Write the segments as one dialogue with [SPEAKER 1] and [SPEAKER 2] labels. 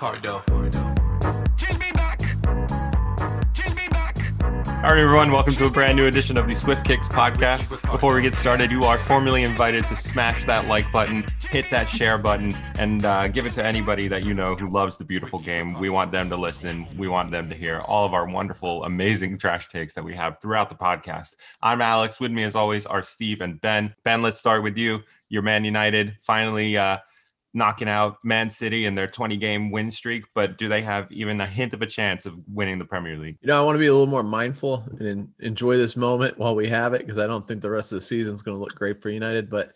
[SPEAKER 1] Ricardo.
[SPEAKER 2] All right, everyone, welcome to a brand new edition of the Swift Kicks podcast. Before we get started, you are formally invited to smash that like button, hit that share button, and uh, give it to anybody that you know who loves the beautiful game. We want them to listen. We want them to hear all of our wonderful, amazing trash takes that we have throughout the podcast. I'm Alex. With me, as always, are Steve and Ben. Ben, let's start with you. Your Man United finally uh, knocking out Man City in their 20 game win streak, but do they have even a hint of a chance of winning the Premier League?
[SPEAKER 3] You know, I want to be a little more mindful and enjoy this moment while we have it because I don't think the rest of the season is going to look great for United. But,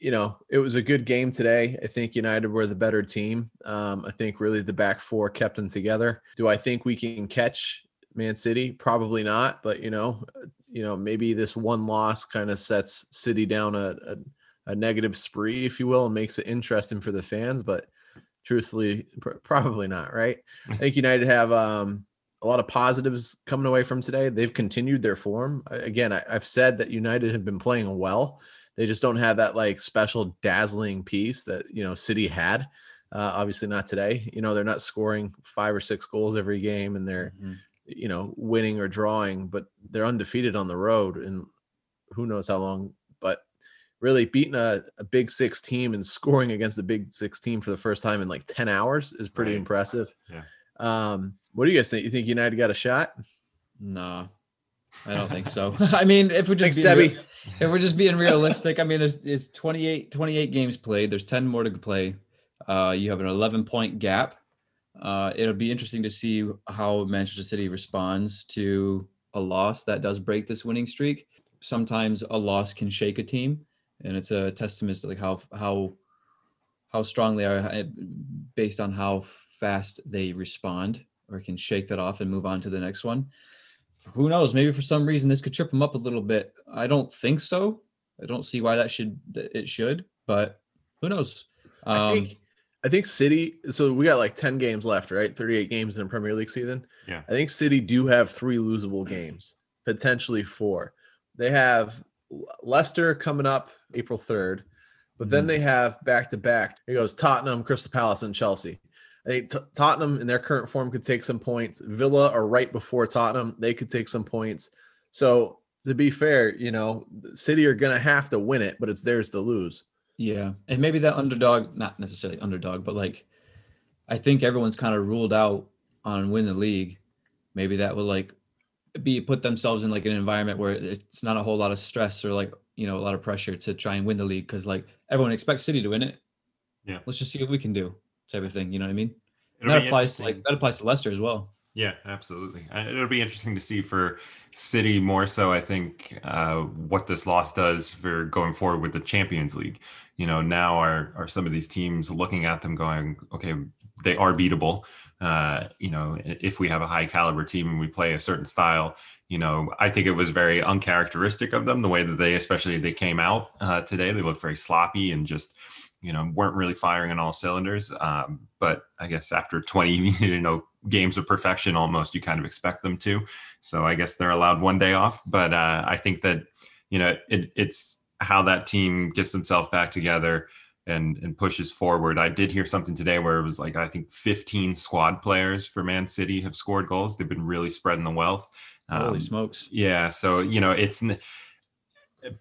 [SPEAKER 3] you know, it was a good game today. I think United were the better team. Um, I think really the back four kept them together. Do I think we can catch Man City? Probably not. But, you know, you know, maybe this one loss kind of sets City down a, a a negative spree, if you will, and makes it interesting for the fans. But truthfully, pr- probably not. Right? I think United have um, a lot of positives coming away from today. They've continued their form. Again, I, I've said that United have been playing well. They just don't have that like special dazzling piece that you know City had. Uh, obviously, not today. You know, they're not scoring five or six goals every game, and they're mm-hmm. you know winning or drawing, but they're undefeated on the road, and who knows how long. But really beating a, a big six team and scoring against a big six team for the first time in like 10 hours is pretty right. impressive.
[SPEAKER 2] Yeah.
[SPEAKER 3] Um, what do you guys think? You think United got a shot?
[SPEAKER 4] No, I don't think so. I mean, if we're just
[SPEAKER 3] Thanks, Debbie.
[SPEAKER 4] Real, if we're just being realistic, I mean, there's it's 28, 28 games played. There's 10 more to play. Uh, you have an 11 point gap. Uh, it'll be interesting to see how Manchester City responds to a loss that does break this winning streak. Sometimes a loss can shake a team and it's a testament to like how how how strong they are eh, based on how fast they respond or can shake that off and move on to the next one. Who knows? Maybe for some reason this could trip them up a little bit. I don't think so. I don't see why that should it should, but who knows?
[SPEAKER 3] Um, I think I think City. So we got like ten games left, right? Thirty-eight games in a Premier League season.
[SPEAKER 2] Yeah.
[SPEAKER 3] I think City do have three losable games, potentially four. They have Leicester coming up April 3rd, but then mm-hmm. they have back to back. It goes Tottenham, Crystal Palace, and Chelsea. I think T- Tottenham in their current form could take some points. Villa are right before Tottenham. They could take some points. So to be fair, you know, City are going to have to win it, but it's theirs to lose.
[SPEAKER 4] Yeah. And maybe that underdog, not necessarily underdog, but like I think everyone's kind of ruled out on win the league. Maybe that will like be put themselves in like an environment where it's not a whole lot of stress or like you know a lot of pressure to try and win the league because like everyone expects City to win it.
[SPEAKER 2] Yeah,
[SPEAKER 4] let's just see what we can do, type of thing. You know what I mean? that applies to like that applies to Leicester as well.
[SPEAKER 2] Yeah, absolutely. It'll be interesting to see for City more so. I think uh, what this loss does for going forward with the Champions League. You know, now are are some of these teams looking at them going, okay, they are beatable. Uh, you know, if we have a high caliber team and we play a certain style, you know, I think it was very uncharacteristic of them the way that they, especially they came out uh, today. They looked very sloppy and just, you know, weren't really firing on all cylinders. Um, but I guess after 20, you know, games of perfection, almost you kind of expect them to. So I guess they're allowed one day off. But uh, I think that, you know, it, it's how that team gets themselves back together and and pushes forward. I did hear something today where it was like I think 15 squad players for Man City have scored goals. They've been really spreading the wealth.
[SPEAKER 4] Um, Holy smokes!
[SPEAKER 2] Yeah, so you know it's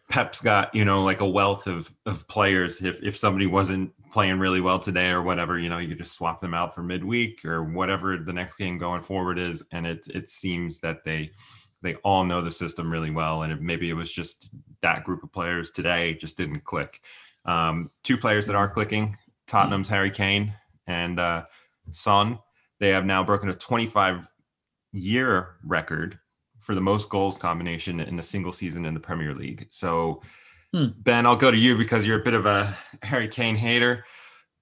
[SPEAKER 2] Pep's got you know like a wealth of of players. If if somebody wasn't playing really well today or whatever, you know you just swap them out for midweek or whatever the next game going forward is. And it it seems that they they all know the system really well, and it, maybe it was just that group of players today just didn't click. Um, two players that are clicking Tottenham's Harry Kane and uh, Son. They have now broken a 25 year record for the most goals combination in a single season in the Premier League. So, hmm. Ben, I'll go to you because you're a bit of a Harry Kane hater.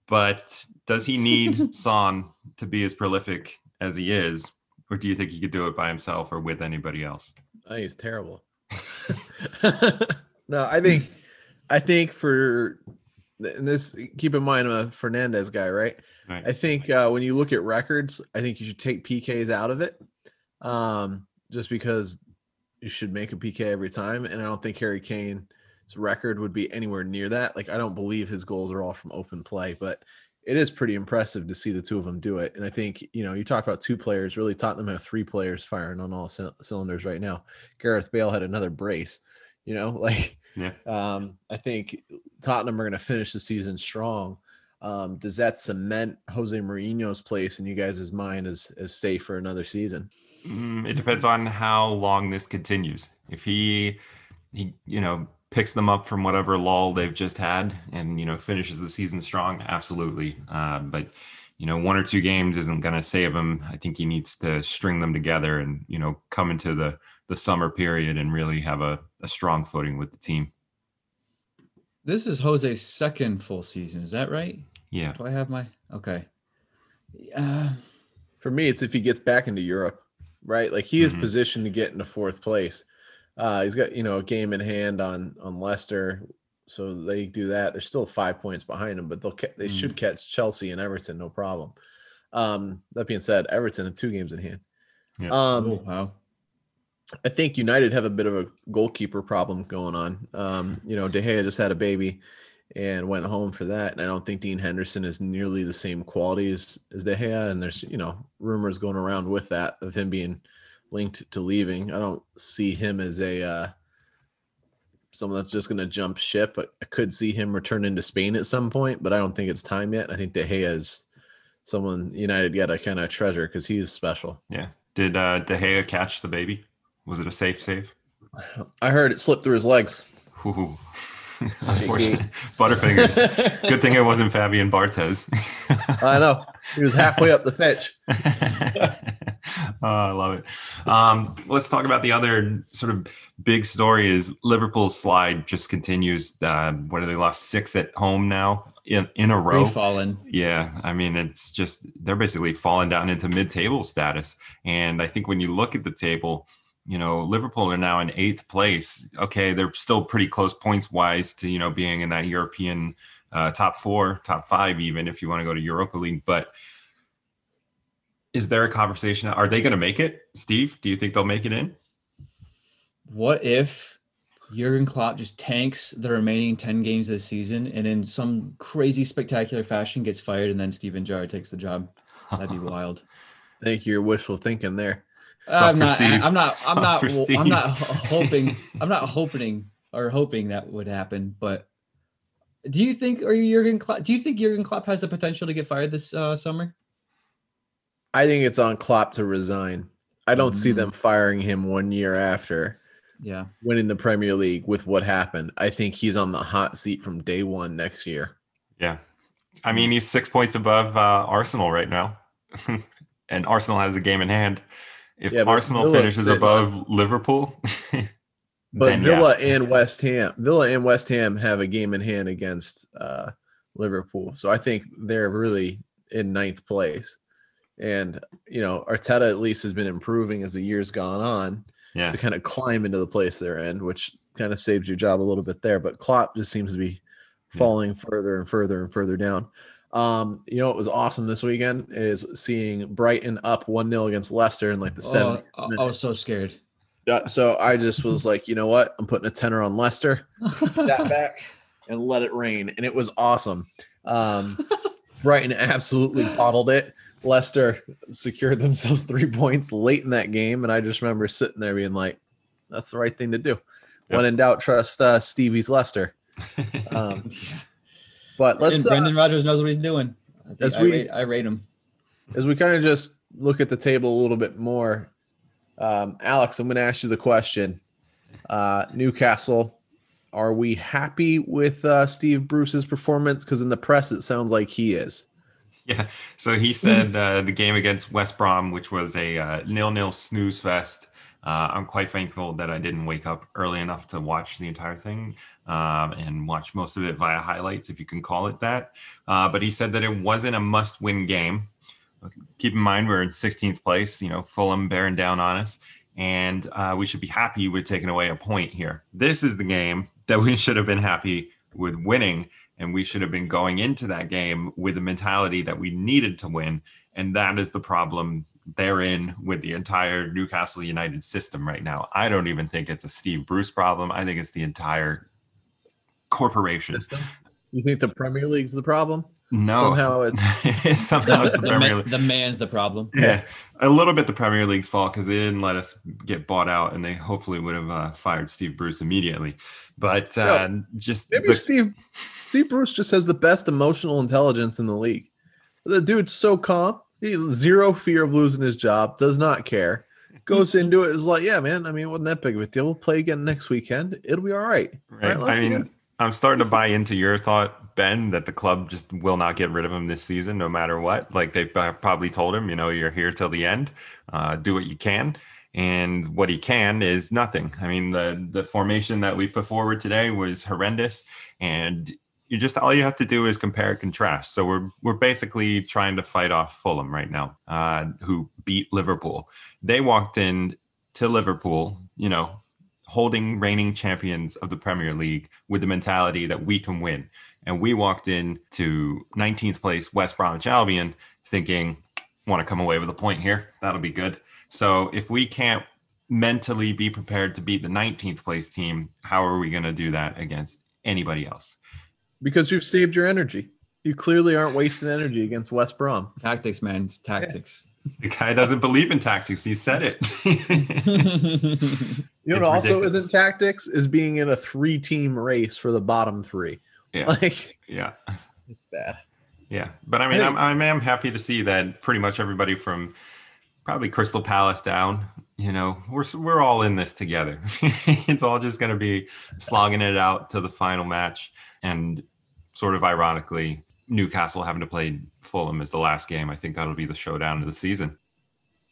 [SPEAKER 2] But does he need Son to be as prolific as he is? Or do you think he could do it by himself or with anybody else?
[SPEAKER 3] I think he's terrible. no, I think I think for and this keep in mind I'm a Fernandes guy, right? right. I think uh, when you look at records, I think you should take PKs out of it. Um, just because you should make a PK every time. And I don't think Harry Kane's record would be anywhere near that. Like I don't believe his goals are all from open play, but it is pretty impressive to see the two of them do it. And I think, you know, you talk about two players, really Tottenham have three players firing on all c- cylinders right now. Gareth Bale had another brace, you know, like,
[SPEAKER 2] Yeah.
[SPEAKER 3] um, I think Tottenham are going to finish the season strong. Um, does that cement Jose Mourinho's place in you guys' mind as, as safe for another season?
[SPEAKER 2] Mm, it depends on how long this continues. If he, he, you know, picks them up from whatever lull they've just had, and you know, finishes the season strong, absolutely. Uh, but you know, one or two games isn't going to save him. I think he needs to string them together and you know, come into the the summer period and really have a, a strong footing with the team.
[SPEAKER 4] This is Jose's second full season. Is that right?
[SPEAKER 2] Yeah.
[SPEAKER 4] Do I have my okay? Uh,
[SPEAKER 3] For me, it's if he gets back into Europe, right? Like he is
[SPEAKER 2] Mhm.
[SPEAKER 3] positioned to get into fourth place. Uh, he's got you know a game in hand on on Leicester, so they do that. They're still five points behind him, but they'll ca- they should catch Chelsea and Everton, no problem. Um, that being said, Everton have two games in hand.
[SPEAKER 2] Yeah.
[SPEAKER 3] Um,
[SPEAKER 4] oh wow.
[SPEAKER 3] I think United have a bit of a goalkeeper problem going on. Um, you know, De Gea just had a baby and went home for that. And I don't think Dean Henderson is nearly the same quality as, as De Gea. And there's, you know, rumors going around with that of him being linked to leaving. I don't see him as a uh, someone that's just going to jump ship. But I could see him returning to Spain at some point, but I don't think it's time yet. I think De Gea is someone United got to kind of treasure because he's special.
[SPEAKER 2] Yeah. Did uh, De Gea catch the baby? Was it a safe save?
[SPEAKER 3] I heard it slipped through his legs.
[SPEAKER 2] Ooh. Unfortunate. Butterfingers. Good thing it wasn't Fabien Barthez.
[SPEAKER 3] I know. He was halfway up the pitch.
[SPEAKER 2] oh, I love it. Um, let's talk about the other sort of big story is Liverpool's slide just continues. Uh, what are they lost six at home now in, in a row?
[SPEAKER 4] Fallen.
[SPEAKER 2] Yeah, I mean it's just they're basically falling down into mid-table status. And I think when you look at the table, you know, Liverpool are now in eighth place. Okay, they're still pretty close points wise to you know being in that European uh, top four, top five, even if you want to go to Europa League. But is there a conversation? Are they going to make it, Steve? Do you think they'll make it in?
[SPEAKER 4] What if Jurgen Klopp just tanks the remaining 10 games this season and in some crazy spectacular fashion gets fired and then Steven Gerrard takes the job? That'd be wild.
[SPEAKER 3] Thank you're wishful thinking there.
[SPEAKER 2] Sup
[SPEAKER 4] I'm not,
[SPEAKER 2] Steve.
[SPEAKER 4] I'm not, I'm
[SPEAKER 2] Sup
[SPEAKER 4] not, I'm not hoping, I'm not hoping or hoping that would happen. But do you think, are you Jurgen Klopp, do you think Jurgen Klopp has the potential to get fired this uh, summer?
[SPEAKER 3] I think it's on Klopp to resign. I don't see
[SPEAKER 4] Mm.
[SPEAKER 3] them firing him one year after
[SPEAKER 4] Yeah.
[SPEAKER 3] winning the Premier League with what happened. I think he's on the hot seat from day one next year.
[SPEAKER 2] Yeah. I mean, he's six points above uh, Arsenal right now. and Arsenal has a game in hand. If
[SPEAKER 3] Yeah,
[SPEAKER 2] Arsenal
[SPEAKER 3] Villa's
[SPEAKER 2] finishes above Liverpool,
[SPEAKER 3] But
[SPEAKER 2] then yeah.
[SPEAKER 3] Villa and West Ham, Villa and West Ham have a game in hand against uh, Liverpool. So I think they're really in ninth place. And you know, Arteta at least has been improving as the years gone on.
[SPEAKER 2] Yeah.
[SPEAKER 3] to kind of climb into the place they're in, which kind of saves your job a little bit there. But Klopp just seems to be
[SPEAKER 2] Yeah.
[SPEAKER 3] falling further and further and further down. Um, you know what was awesome this weekend is seeing Brighton up 1 0 against Leicester in like the
[SPEAKER 4] Oh,
[SPEAKER 3] seventh.
[SPEAKER 4] I, I was so scared.
[SPEAKER 3] Uh, So I just was like, you know what? I'm putting a tenner on Leicester, that back, and let it rain. And it was awesome. Um, Brighton absolutely bottled it. Leicester secured themselves three points late in that game, and I just remember sitting there being like, "That's the right thing to do." When in doubt, trust uh, Stevie's Leicester. Um,
[SPEAKER 4] yeah.
[SPEAKER 3] But let's
[SPEAKER 4] and
[SPEAKER 3] uh,
[SPEAKER 4] Brendan Rodgers knows what he's doing. I,
[SPEAKER 3] as
[SPEAKER 4] I,
[SPEAKER 3] we-
[SPEAKER 4] rate, I rate him.
[SPEAKER 3] as we kind of just look at the table a little bit more, um, Alex, I'm going to ask you the question: uh, Newcastle, are we happy with uh, Steve Bruce's performance? Because in the press, it sounds like he is.
[SPEAKER 2] Yeah. So he said uh, the game against West Brom, which was a uh, nil-nil snooze fest. Uh, I'm quite thankful that I didn't wake up early enough to watch the entire thing um, and watch most of it via highlights, if you can call it that. Uh, but he said that it wasn't a must-win game. Keep in mind we're in 16th place. You know, Fulham bearing down on us, and uh, we should be happy with taking away a point here. This is the game that we should have been happy with winning and we should have been going into that game with the mentality that we needed to win and that is the problem they're in with the entire Newcastle United system right now. I don't even think it's a Steve Bruce problem. I think it's the entire corporation.
[SPEAKER 3] System. You think the Premier League's the problem?
[SPEAKER 2] No,
[SPEAKER 3] Somehow it's
[SPEAKER 2] somehow it's the
[SPEAKER 4] the,
[SPEAKER 2] Premier
[SPEAKER 4] man-
[SPEAKER 2] League.
[SPEAKER 4] the man's the problem.
[SPEAKER 2] Yeah, a little bit the Premier League's fault because they didn't let us get bought out, and they hopefully would have uh, fired Steve Bruce immediately. But uh, just
[SPEAKER 3] maybe
[SPEAKER 2] the-
[SPEAKER 3] Steve Steve Bruce just has the best emotional intelligence in the league. The dude's so calm. He's zero fear of losing his job. Does not care. Goes into it is like, yeah, man. I mean, it wasn't that big of a deal. We'll play again next weekend. It'll be all right.
[SPEAKER 2] Right.
[SPEAKER 3] Right,
[SPEAKER 2] I mean,
[SPEAKER 3] Lafayette?
[SPEAKER 2] I'm starting to buy into your thought, Ben, that the club just will not get rid of him this season, no matter what. Like they've probably told him, you know, you're here till the end. Uh, do what you can, and what he can is nothing. I mean, the the formation that we put forward today was horrendous, and you just all you have to do is compare and contrast. So we're we're basically trying to fight off Fulham right now, uh, who beat Liverpool. They walked in to Liverpool, you know, holding reigning champions of the Premier League with the mentality that we can win. And we walked in to 19th place West Bromwich Albion thinking, want to come away with a point here. That'll be good. So if we can't mentally be prepared to beat the 19th place team, how are we going to do that against anybody else?
[SPEAKER 3] Because you've saved your energy. You clearly aren't wasting energy against West Brom.
[SPEAKER 4] Tactics, man. It's tactics.
[SPEAKER 2] The guy doesn't believe in tactics. He said it.
[SPEAKER 3] You know
[SPEAKER 2] It's
[SPEAKER 3] what also
[SPEAKER 2] ridiculous.
[SPEAKER 3] isn't tactics is being in a three-team race for the bottom three.
[SPEAKER 2] yeah.
[SPEAKER 3] Like
[SPEAKER 2] Yeah.
[SPEAKER 3] it's bad.
[SPEAKER 2] Yeah, but I mean,
[SPEAKER 3] I
[SPEAKER 2] I'm, I am happy to see that pretty much everybody from probably Crystal Palace down, you know, we're we're all in this together. it's all just going to be slogging it out to the final match, and sort of ironically, Newcastle having to play Fulham as the last game. I think that'll be the showdown of the season.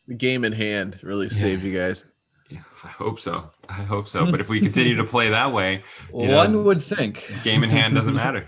[SPEAKER 3] The game in hand really saved you guys.
[SPEAKER 2] Yeah, I hope so. I hope so. But if we continue to play that way, You know,
[SPEAKER 4] One would think.
[SPEAKER 2] game in hand doesn't matter.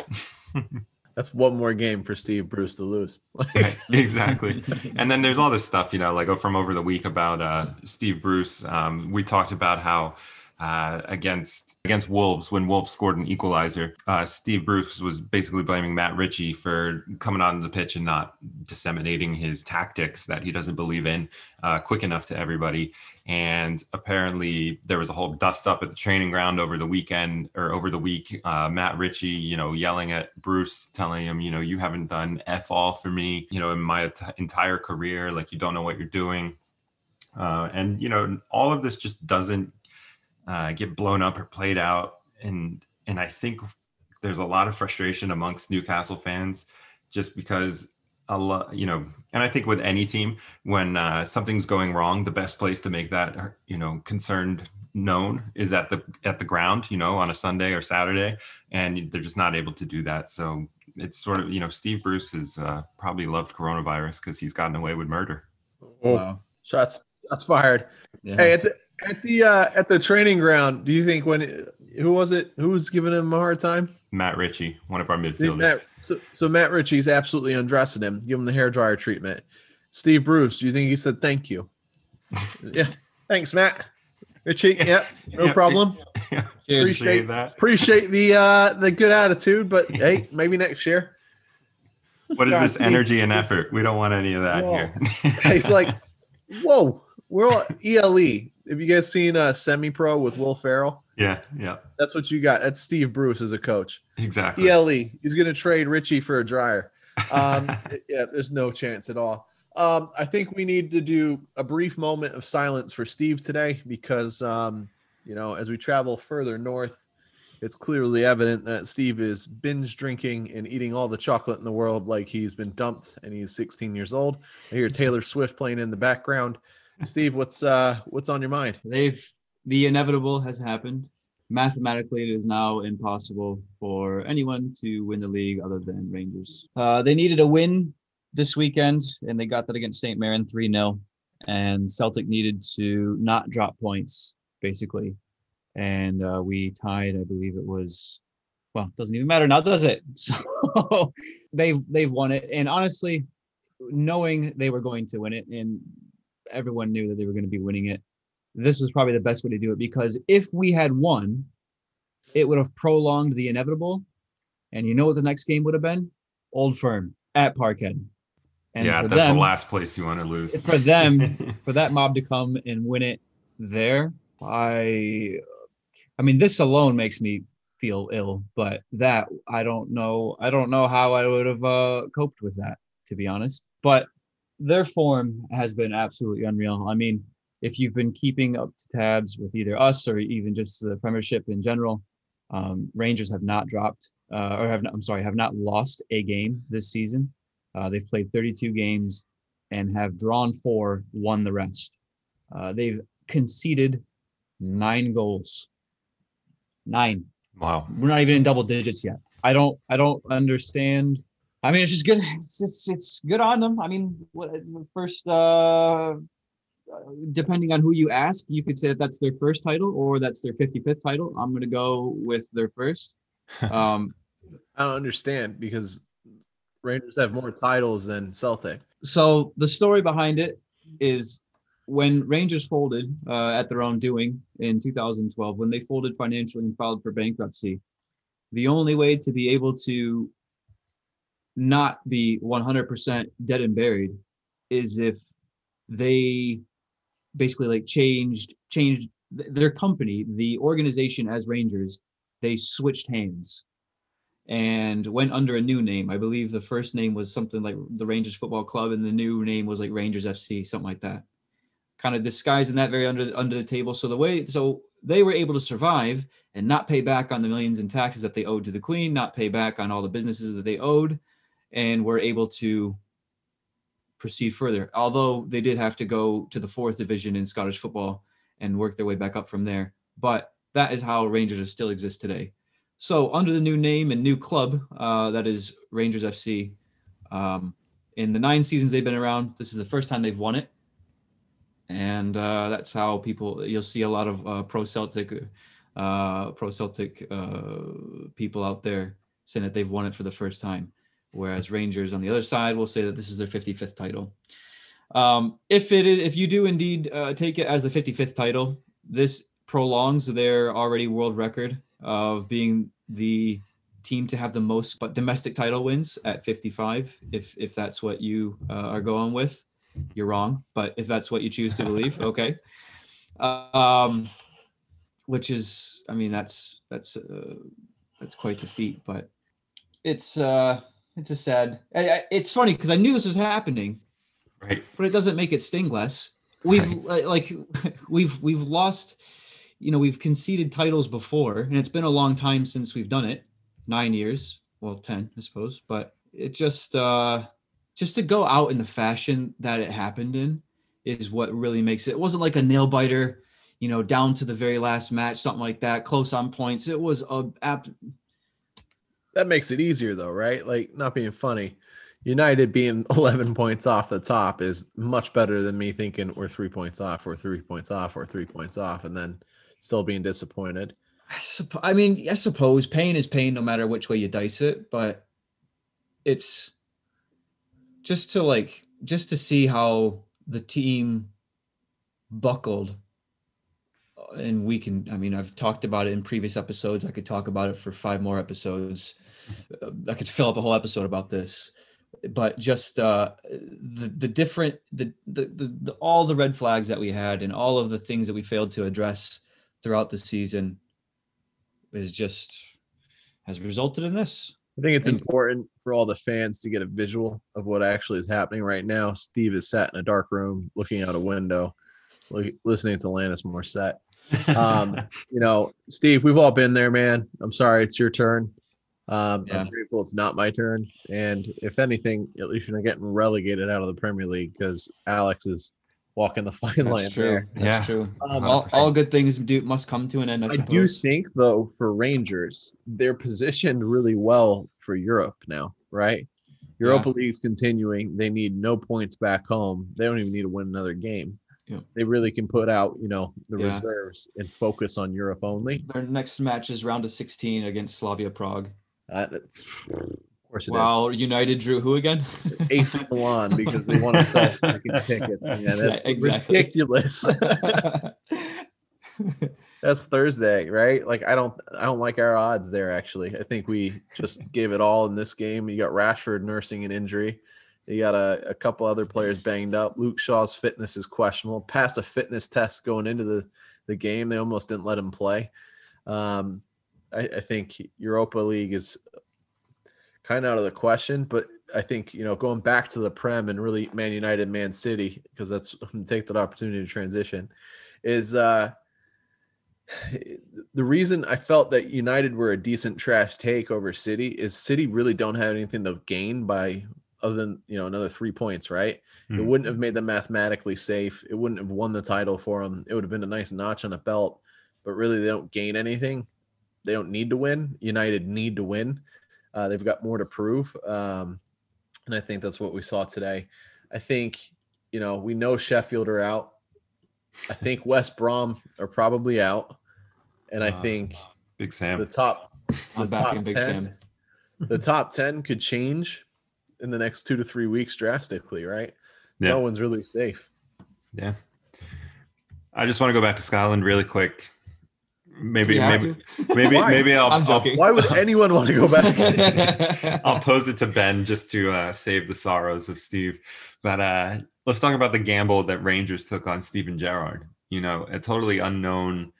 [SPEAKER 3] That's one more game for Steve Bruce to lose.
[SPEAKER 2] Right, exactly. and then there's all this stuff, you know, like oh, from over the week about uh, Steve Bruce. Um, we talked about how uh, against against Wolves when Wolves scored an equalizer, uh, Steve Bruce was basically blaming Matt Ritchie for coming onto the pitch and not disseminating his tactics that he doesn't believe in uh, quick enough to everybody. And apparently, there was a whole dust up at the training ground over the weekend or over the week. Uh, Matt Ritchie, you know, yelling at Bruce, telling him, you know, you haven't done f all for me, you know, in my ent- entire career. Like you don't know what you're doing. Uh, and you know, all of this just doesn't uh, get blown up or played out. And and I think there's a lot of frustration amongst Newcastle fans just because a lot, you know, and I think with any team, when uh, something's going wrong, the best place to make that, you know, concerned known is at the at the ground, you know, on a Sunday or Saturday, and they're just not able to do that. So it's sort of, you know, Steve Bruce has uh, probably loved coronavirus because he's gotten away with murder.
[SPEAKER 3] oh,
[SPEAKER 4] Wow.
[SPEAKER 3] shots shots fired.
[SPEAKER 4] Yeah.
[SPEAKER 3] Hey, at the at the uh, at the training ground, do you think when who was it? Who was giving him a hard time?
[SPEAKER 2] Matt Ritchie, one of our midfielders.
[SPEAKER 3] Matt, so, so Matt Ritchie's absolutely undressing him, give him the hair dryer treatment. Steve Bruce, do you think he said thank you? yeah, thanks, Matt. Ritchie, yep, no
[SPEAKER 2] Yeah.
[SPEAKER 3] problem.
[SPEAKER 4] Cheers.
[SPEAKER 2] Appreciate that.
[SPEAKER 3] Appreciate the uh the good attitude, but hey, maybe next year.
[SPEAKER 2] What is
[SPEAKER 3] God,
[SPEAKER 2] this
[SPEAKER 3] Steve-
[SPEAKER 2] energy and effort? We don't want any of that
[SPEAKER 3] Whoa.
[SPEAKER 2] here.
[SPEAKER 3] He's like, whoa, we're all ELE. Have you guys seen uh semi pro with Will Ferrell?
[SPEAKER 2] yeah, yeah,
[SPEAKER 3] That's what you got. That's Steve Bruce as a coach.
[SPEAKER 2] exactly.
[SPEAKER 3] ELE. He's going to trade Ritchie for a dryer. Um, yeah, there's no chance at all. Um, I think we need to do a brief moment of silence for Steve today because, um, you know, as we travel further north, it's clearly evident that Steve is binge drinking and eating all the chocolate in the world like he's been dumped and he's 16 years old. I hear Taylor Swift playing in the background. Steve, what's uh what's on your mind?
[SPEAKER 1] They've the inevitable has happened. Mathematically, it is now impossible for anyone to win the league other than Rangers. Uh, they needed a win this weekend, and they got that against St. Mirren 3 0. And Celtic needed to not drop points, basically. And uh, we tied, I believe it was, well, doesn't even matter now, does it? So they've they've won it. And honestly, knowing they were going to win it, and everyone knew that they were going to be winning it, this was probably the best way to do it because if we had won, it would have prolonged the inevitable. And you know what the next game would have been? Old Firm at Parkhead. And
[SPEAKER 2] yeah, that's
[SPEAKER 1] them,
[SPEAKER 2] the last place you want to lose.
[SPEAKER 1] for them, for that mob to come and win it there, I, I mean, this alone makes me
[SPEAKER 4] feel ill. But that I don't know. I don't know how I would have uh, coped with that, to be honest. But their form has been absolutely unreal. I mean, if you've been keeping up to tabs with either us or even just the Premiership in general, um, Rangers have not dropped uh, or have not, I'm sorry, have not lost a game this season. Uh, they've played 32 games and have drawn four, won the rest. Uh, they've conceded nine goals. Nine.
[SPEAKER 2] Wow.
[SPEAKER 4] We're not even in double digits yet. I don't. I don't understand. I mean, it's just good. It's it's, it's good on them. I mean, what first? uh Depending on who you ask, you could say that that's their first title or that's their 55th title. I'm going to go with their first. Um,
[SPEAKER 3] I don't understand because Rangers have more titles than Celtic.
[SPEAKER 4] so the story behind it is when Rangers folded uh, at their own doing in 2012, when they folded financially and filed for bankruptcy, the only way to be able to not be 100% dead and buried is if they basically like changed changed their company, the organization as Rangers, they switched hands and went under a new name. I believe the first name was something like the Rangers Football Club, and the new name was like Rangers FC, something like that. Kind of disguising that very under under the table. So the way so they were able to survive and not pay back on the millions in taxes that they owed to the Queen, not pay back on all the businesses that they owed, and were able to proceed further. Although they did have to go to the fourth division in Scottish football and work their way back up from there. But that is how Rangers still exist today. So under the new name and new club, uh, that is Rangers FC. Um, in the nine seasons they've been around, this is the first time they've won it, and uh, that's how people you'll see a lot of uh, pro Celtic, uh, pro Celtic uh, people out there saying that they've won it for the first time, whereas Rangers on the other side will say that this is their 55th title. Um, if it is, if you do indeed uh, take it as the 55th title, this prolongs their already world record of being the team to have the most but domestic title wins at 55 if if that's what you uh, are going with you're wrong. But if that's what you choose to believe okay. Um which is i mean that's that's uh, that's quite the feat but it's uh it's a sad I, I, it's funny because i knew this was happening
[SPEAKER 2] Right.
[SPEAKER 4] but it doesn't make it sting less. We've li- like we've we've lost, you know, we've conceded titles before, and it's been a long time since we've done it. Nine years, well, ten, I suppose. But it just uh just to go out in the fashion that it happened in is what really makes it. It wasn't like a nail biter, you know, down to the very last match, something like that, close on points. It was a.
[SPEAKER 3] That makes it easier though, right? Like not being funny. United being 11 points off the top is much better than me thinking we're three points off, or three points off, or three points off, and then still being disappointed.
[SPEAKER 4] I, suppo- I mean, I suppose pain is pain no matter which way you dice it, but it's just to like just to see how the team buckled and we can i mean i've talked about it in previous episodes i could talk about it for five more episodes i could fill up a whole episode about this but just uh the the different the, the the the all the red flags that we had and all of the things that we failed to address throughout the season is just has resulted in this
[SPEAKER 3] I think it's important for all the fans to get a visual of what actually is happening right now. Steve is sat in a dark room looking out a window, listening to Alanis Morissette. Um, you know, Steve, we've all been there, man. I'm sorry, it's your turn. Um,
[SPEAKER 4] Yeah.
[SPEAKER 3] I'm grateful it's not my turn. And if anything, at least you're getting relegated out of the Premier League because Alex is walking the fine line
[SPEAKER 4] that's true
[SPEAKER 3] there.
[SPEAKER 4] that's
[SPEAKER 2] Yeah.
[SPEAKER 4] true
[SPEAKER 3] Um,
[SPEAKER 4] all, all good things do must come to an end i,
[SPEAKER 3] I do
[SPEAKER 4] suppose
[SPEAKER 3] think though for Rangers, they're positioned really well for Europe now, right? Europa League's continuing. They need no points back home. They don't even need to win another game.
[SPEAKER 4] Yeah.
[SPEAKER 3] They really can put out, you know, the
[SPEAKER 4] Yeah.
[SPEAKER 3] reserves and focus on Europe only.
[SPEAKER 4] their next match is round of 16 against slavia prague
[SPEAKER 3] Uh, of course it is.
[SPEAKER 4] wow united drew who again
[SPEAKER 3] AC Milan because they want to sell freaking tickets. Man, that's
[SPEAKER 4] Exactly.
[SPEAKER 3] ridiculous. That's Thursday, right? Like I don't I don't like our odds there actually. I think we just gave it all in this game. You got Rashford nursing an injury. You got a, a couple other players banged up. Luke Shaw's fitness is questionable. Passed a fitness test going into the, the game. They almost didn't let him play. Um, I, I think Europa League is kind of out of the question, but I think you know going back to the Prem and really Man United, Man City, because that's take that opportunity to transition, is uh the reason I felt that United were a decent trash take over City is City really don't have anything to gain by other than you know another three points, right? It
[SPEAKER 2] Hmm.
[SPEAKER 3] wouldn't have made them mathematically safe. It wouldn't have won the title for them. It would have been a nice notch on a belt, but really they don't gain anything. They don't need to win. United need to win. Uh, they've got more to prove, um, and I think that's what we saw today. I think you know we know Sheffield are out. I think West Brom are probably out, and I
[SPEAKER 1] Uh,
[SPEAKER 3] think
[SPEAKER 2] Big Sam.
[SPEAKER 3] the top
[SPEAKER 4] I'm
[SPEAKER 3] the
[SPEAKER 4] back
[SPEAKER 3] top
[SPEAKER 4] in Big
[SPEAKER 3] 10
[SPEAKER 4] Sam.
[SPEAKER 3] the top 10 could change in the next two to three weeks drastically, right?
[SPEAKER 2] Yeah.
[SPEAKER 3] No one's really safe.
[SPEAKER 2] Yeah. I just want to go back to Scotland really quick. Maybe,
[SPEAKER 4] you have
[SPEAKER 2] maybe, maybe,
[SPEAKER 3] Why?
[SPEAKER 2] maybe I'll,
[SPEAKER 4] I'm
[SPEAKER 2] I'll.
[SPEAKER 3] Why would anyone want to go back?
[SPEAKER 2] I'll pose it to Ben just to uh, save the sorrows of Steve. But uh, let's talk about the gamble that Rangers took on Steven Gerrard. You know, a totally unknown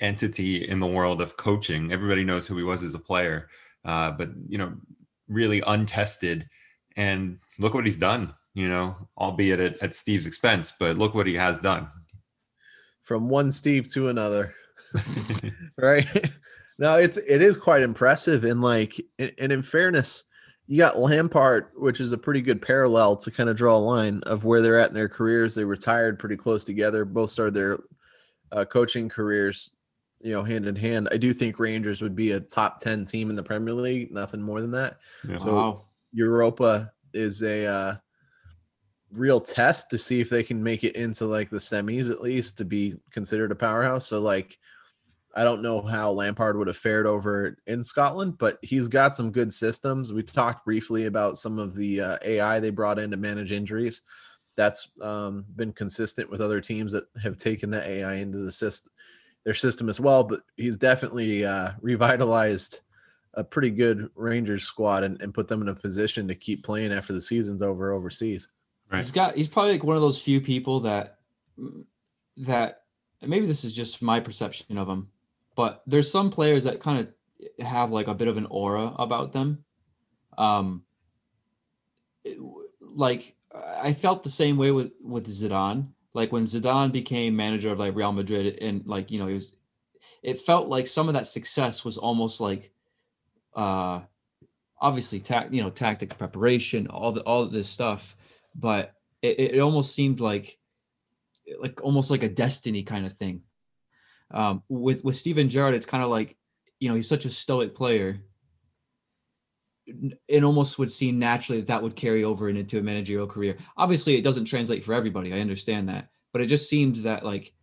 [SPEAKER 2] entity in the world of coaching. Everybody knows who he was as a player, uh, but you know, really untested. And look what he's done. You know, albeit at, at Steve's expense, but look what he has done.
[SPEAKER 3] From one Steve to another, right? no, it's it is quite impressive. And like, and, and in fairness, you got Lampard, which is a pretty good parallel to kind of draw a line of where they're at in their careers. They retired pretty close together. Both started their uh, coaching careers, you know, hand in hand. I do think Rangers would be a top ten team in the Premier League. Nothing more than that.
[SPEAKER 2] Yeah.
[SPEAKER 3] So-
[SPEAKER 4] wow.
[SPEAKER 3] Europa is a uh, real test to see if they can make it into like the semis at least to be considered a powerhouse. So like I don't know how Lampard would have fared over in Scotland, but he's got some good systems. We talked briefly about some of the uh, AI they brought in to manage injuries. That's um, been consistent with other teams that have taken that AI into the system, their system as well. But he's definitely uh, revitalized a pretty good Rangers squad and, and put them in a position to keep playing after the season's over overseas.
[SPEAKER 2] Right.
[SPEAKER 4] He's got. He's probably like one of those few people that that maybe this is just my perception of him, but there's some players that kind of have like a bit of an aura about them. Um, it- like I felt the same way with with Zidane. Like when Zidane became manager of like Real Madrid, and like you know he was, it felt like some of that success was almost like, uh, obviously tac you know tactics preparation, all the all this stuff, but it, it almost seemed like like almost like a destiny kind of thing. Um, with with Steven Gerrard, it's kind of like you know he's such a stoic player. It almost would seem naturally that that would carry over into a managerial career. Obviously, it doesn't translate for everybody. I understand that, but it just seems that like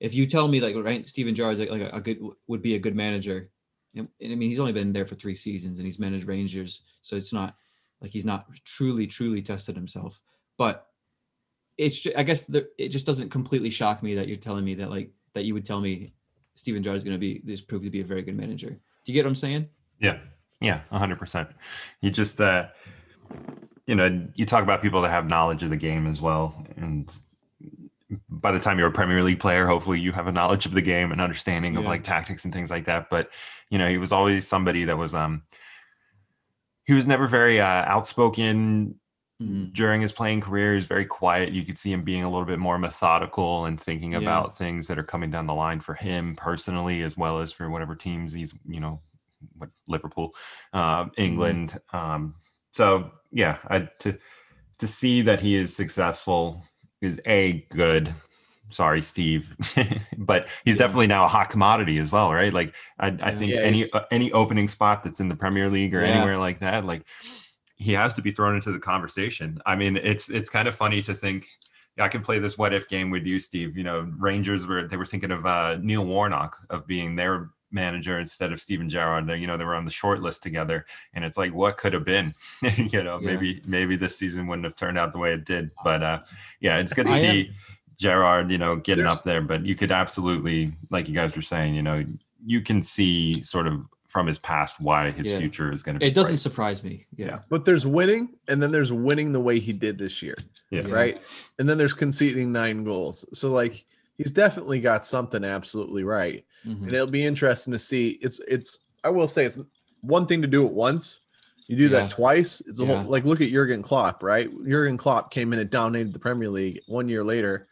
[SPEAKER 4] if you tell me like right, Steven Gerrard is like, like a, good would be a good manager. And, and I mean, he's only been there for three seasons and he's managed Rangers, so it's not like he's not truly truly tested himself. But it's I guess the, it just doesn't completely shock me that you're telling me that like that you would tell me Steven Gerrard is going to be this proved to be a very good manager. Do you get what I'm saying?
[SPEAKER 2] Yeah, yeah, hundred percent. You just, uh, you know, you talk about people that have knowledge of the game as well, and by the time you're a Premier League player, hopefully you have a knowledge of the game and understanding of like tactics and things like that. But you know, he was always somebody that was, um, he was never very uh, outspoken
[SPEAKER 4] Mhm.
[SPEAKER 2] during his playing career. He's very quiet. You could see him being a little bit more methodical and thinking
[SPEAKER 4] Yeah.
[SPEAKER 2] about things that are coming down the line for him personally, as well as for whatever teams he's, you know, what Liverpool, uh, England. Um, so yeah, I, to to see that he is successful is a good. Sorry, Steve, but he's
[SPEAKER 4] Yeah.
[SPEAKER 2] definitely now a hot commodity as well, right? Like I, I think
[SPEAKER 3] Yeah,
[SPEAKER 2] any uh, any opening spot that's in the Premier League or anywhere like that, like he has to be thrown into the conversation. I mean, it's it's kind of funny to think. I can play this what if game with you, Steve. You know, Rangers were they were thinking of uh, Neil Warnock of being their manager instead of Steven Gerrard. They you know they were on the short list together, and it's like what could have been. you know,
[SPEAKER 4] Yeah.
[SPEAKER 2] maybe maybe this season wouldn't have turned out the way it did. But uh, yeah, it's good to
[SPEAKER 4] I am-
[SPEAKER 2] see Gerrard. You know, getting
[SPEAKER 3] There's-
[SPEAKER 2] up there. But you could absolutely, like you guys were saying, you know, you can see sort of from his past why his
[SPEAKER 4] Yeah.
[SPEAKER 2] future is going to be.
[SPEAKER 4] It doesn't
[SPEAKER 2] bright.
[SPEAKER 4] surprise me. Yeah.
[SPEAKER 2] Yeah.
[SPEAKER 3] But there's winning, and then there's winning the way he did this year,
[SPEAKER 2] Yeah.
[SPEAKER 4] Yeah.
[SPEAKER 3] right? And then there's conceding nine goals. So like he's definitely got something absolutely right.
[SPEAKER 4] Mhm.
[SPEAKER 3] And it'll be interesting to see. It's it's I will say it's one thing to do it once. You do
[SPEAKER 4] Yeah.
[SPEAKER 3] that twice. It's a
[SPEAKER 4] Yeah.
[SPEAKER 3] whole like look at Jurgen Klopp, right? Jurgen Klopp came in and dominated the Premier League. One year later,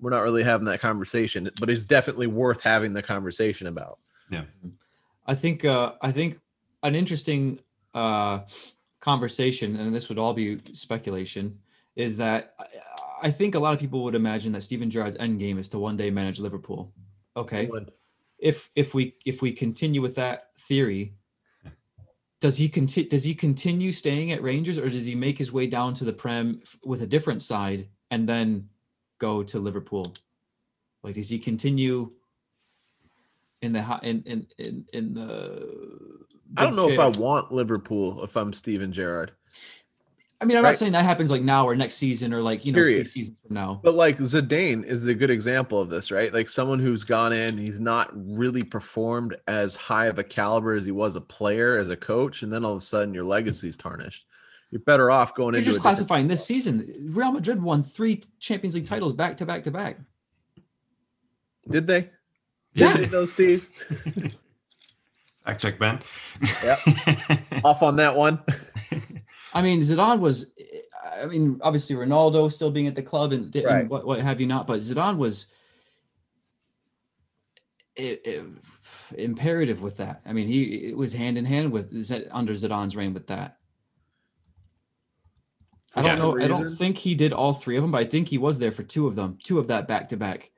[SPEAKER 3] we're not really having that conversation, but it's definitely worth having the conversation about.
[SPEAKER 4] I think uh, I think an interesting uh, conversation, and this would all be speculation, is that I, I think a lot of people would imagine that Steven Gerrard's end game is to one day manage Liverpool. Okay, if if we if we continue with that theory, does he continue does he continue staying at Rangers or does he make his way down to the Prem with a different side and then go to Liverpool? Like does he continue in the in in in, in the
[SPEAKER 3] I don't know if I want Liverpool if I'm Steven Gerrard.
[SPEAKER 4] I mean I'm
[SPEAKER 3] right.
[SPEAKER 4] not saying that happens like now or next season or like you know three
[SPEAKER 3] Period.
[SPEAKER 4] seasons from now.
[SPEAKER 3] But like Zidane is a good example of this, right? Like someone who's gone in, he's not really performed as high of a caliber as he was a player, as a coach, and then all of a sudden your legacy's tarnished. You're better off going
[SPEAKER 4] You're
[SPEAKER 3] into
[SPEAKER 4] just
[SPEAKER 3] a different-
[SPEAKER 4] classifying this season. Real Madrid won three Champions League titles back to back to back.
[SPEAKER 3] Did they?
[SPEAKER 4] Yeah.
[SPEAKER 3] Did they though, Steve?
[SPEAKER 2] Fact check, Ben.
[SPEAKER 3] Yep. Off on that one.
[SPEAKER 4] I mean, Zidane was. I mean, obviously Ronaldo still being at the club and, and
[SPEAKER 3] Right.
[SPEAKER 4] what, what have you not, but Zidane was i- i- imperative with that. I mean, he it was hand in hand with Z- under Zidane's reign with that. I don't know. I don't think he did all three of them, but I think he was there for two of them, two of that back to back.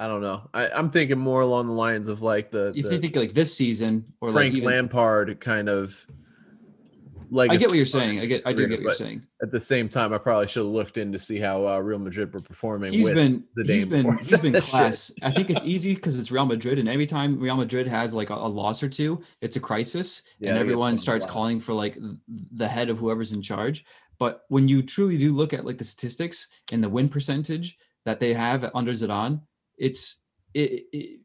[SPEAKER 3] I don't know. I, I'm thinking more along the lines of like the,
[SPEAKER 4] If
[SPEAKER 3] the
[SPEAKER 4] you think like this season or
[SPEAKER 3] Frank
[SPEAKER 4] like even,
[SPEAKER 3] Lampard kind of like
[SPEAKER 4] I get what you're saying. I get. I do get what you're saying.
[SPEAKER 3] At the same time, I probably should have looked in to see how uh, Real Madrid were performing.
[SPEAKER 4] He's
[SPEAKER 3] with
[SPEAKER 4] been
[SPEAKER 3] the
[SPEAKER 4] he's been he's been class. I think it's easy because it's Real Madrid, and every time Real Madrid has like a, a loss or two, it's a crisis,
[SPEAKER 3] Yeah,
[SPEAKER 4] and everyone starts calling for like the head of whoever's in charge. But when you truly do look at like the statistics and the win percentage that they have under Zidane, it's it, it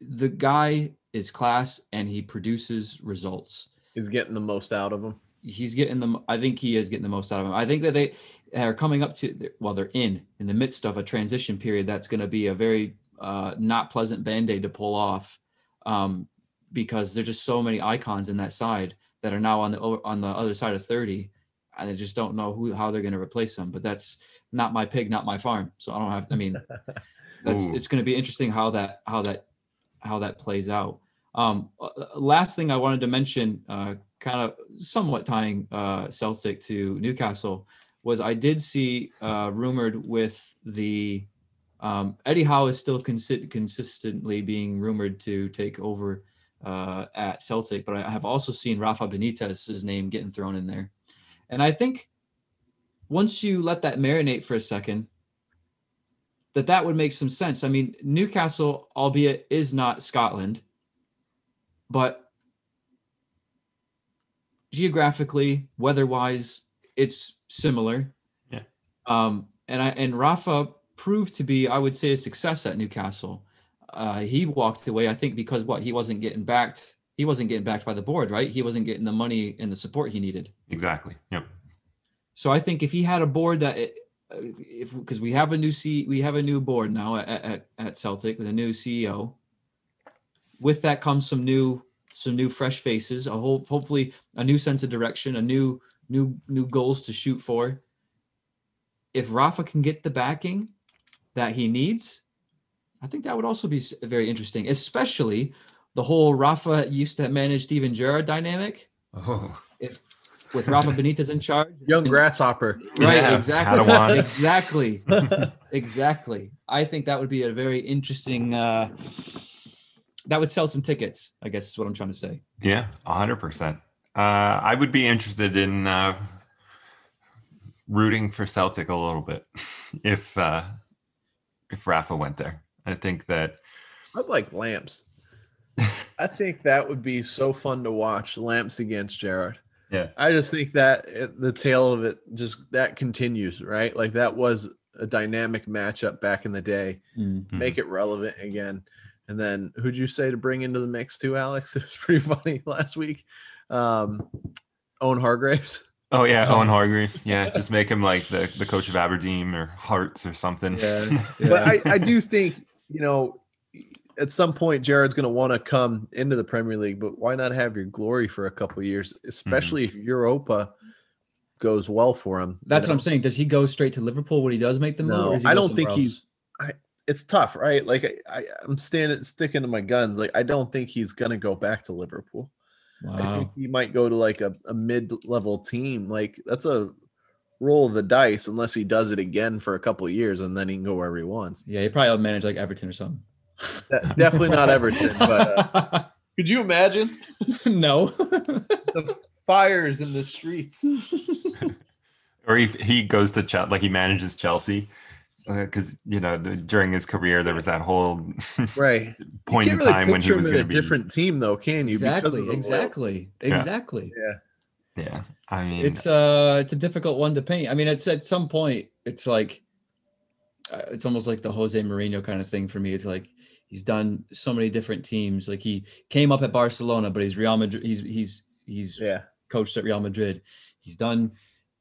[SPEAKER 4] the guy is class and he produces results
[SPEAKER 3] He's getting the most out of him.
[SPEAKER 4] he's getting them. I think he is getting the most out of him. I think that they are coming up to well, they're in in the midst of a transition period that's going to be a very uh, not pleasant band aid to pull off, um, because there's just so many icons in that side that are now on the on the other side of thirty. and I just don't know who how they're going to replace them. But that's not my pig, not my farm. So I don't have. I mean, that's
[SPEAKER 2] Ooh.
[SPEAKER 4] it's going to be interesting how that how that how that plays out. Um, uh, last thing I wanted to mention, uh, kind of somewhat tying uh, Celtic to Newcastle, was I did see uh, rumored with the um, Eddie Howe is still consi- consistently being rumored to take over uh, at Celtic, but I have also seen Rafa Benitez's name getting thrown in there, and I think once you let that marinate for a second, that that would make some sense. I mean, Newcastle, albeit is not Scotland, but geographically, weather-wise, it's similar.
[SPEAKER 2] Yeah.
[SPEAKER 4] Um, and I and Rafa proved to be, I would say, a success at Newcastle. Uh, he walked away, I think, because what he wasn't getting backed. He wasn't getting backed by the board, right? He wasn't getting the money and the support he needed.
[SPEAKER 2] exactly. Yep.
[SPEAKER 4] So I think if he had a board that, if because we have a new C, we have a new board now at, at at Celtic with a new CEO. With that comes some new some new fresh faces, a whole hopefully a new sense of direction, a new new new goals to shoot for. If Rafa can get the backing that he needs, I think that would also be very interesting, especially the whole Rafa used to manage Steven Gerrard dynamic
[SPEAKER 2] Oh,
[SPEAKER 4] with Rafa Benitez in charge.
[SPEAKER 3] Young
[SPEAKER 4] And-
[SPEAKER 3] grasshopper.
[SPEAKER 4] Right,
[SPEAKER 2] Yeah,
[SPEAKER 4] exactly.
[SPEAKER 2] Padawan.
[SPEAKER 4] Exactly. exactly. I think that would be a very interesting uh that would sell some tickets, I guess is what I'm trying to say.
[SPEAKER 2] yeah, hundred percent. Uh, I would be interested in uh, rooting for Celtic a little bit if uh, if Rafa went there. I think that
[SPEAKER 3] I'd like lamps. I think that would be so fun to watch. Lamps against Gerrard.
[SPEAKER 2] Yeah.
[SPEAKER 3] I just think that the tail of it just that continues, right? Like that was a dynamic matchup back in the day.
[SPEAKER 2] Mhm.
[SPEAKER 3] Make it relevant again. And then who'd you say to bring into the mix too, Alex? It was pretty funny last week. Um, Owen Hargreaves.
[SPEAKER 2] Oh yeah, Owen Hargreaves. Yeah, just make him like the, the coach of Aberdeen or Hearts or something.
[SPEAKER 3] Yeah. But I, I do think, you know, at some point Jared's going to want to come into the Premier League, but why not have your glory for a couple years, mm-hmm. especially if Europa goes well for him?
[SPEAKER 4] That's what? I'm saying. Does he go straight to Liverpool when he does make the move?
[SPEAKER 3] No, I don't think
[SPEAKER 4] somewhere
[SPEAKER 3] he's-
[SPEAKER 4] else?
[SPEAKER 3] It's tough, right? Like I, I, I'm standing sticking to my guns. Like I don't think he's going to go back to Liverpool. I think
[SPEAKER 4] Wow.
[SPEAKER 3] he might go to like a, a mid-level team. Like that's a roll of the dice, unless he does it again for a couple of years, and then he can go wherever he wants.
[SPEAKER 4] Yeah, he probably will manage like Everton or something.
[SPEAKER 3] De- Definitely not Everton, but uh, could you imagine
[SPEAKER 4] no.
[SPEAKER 3] the fires in the streets?
[SPEAKER 2] or he he goes to Chelsea, like he manages Chelsea, because you know during his career there was that whole
[SPEAKER 3] Right.
[SPEAKER 2] point in
[SPEAKER 3] really
[SPEAKER 2] time when he
[SPEAKER 3] picture
[SPEAKER 2] was
[SPEAKER 3] him
[SPEAKER 2] going
[SPEAKER 3] in
[SPEAKER 2] to
[SPEAKER 3] a different team, though, can you? Because
[SPEAKER 4] exactly.
[SPEAKER 3] the.
[SPEAKER 4] Exactly.
[SPEAKER 2] Yeah.
[SPEAKER 4] Exactly.
[SPEAKER 3] Yeah.
[SPEAKER 2] Yeah, I mean,
[SPEAKER 4] It's uh it's a difficult one to paint. I mean, it's at some point it's like uh, it's almost like the Jose Mourinho kind of thing for me. It's like he's done so many different teams. Like he came up at Barcelona, but he's Real Madrid. He's he's he's
[SPEAKER 3] Yeah.
[SPEAKER 4] coached at Real Madrid. He's done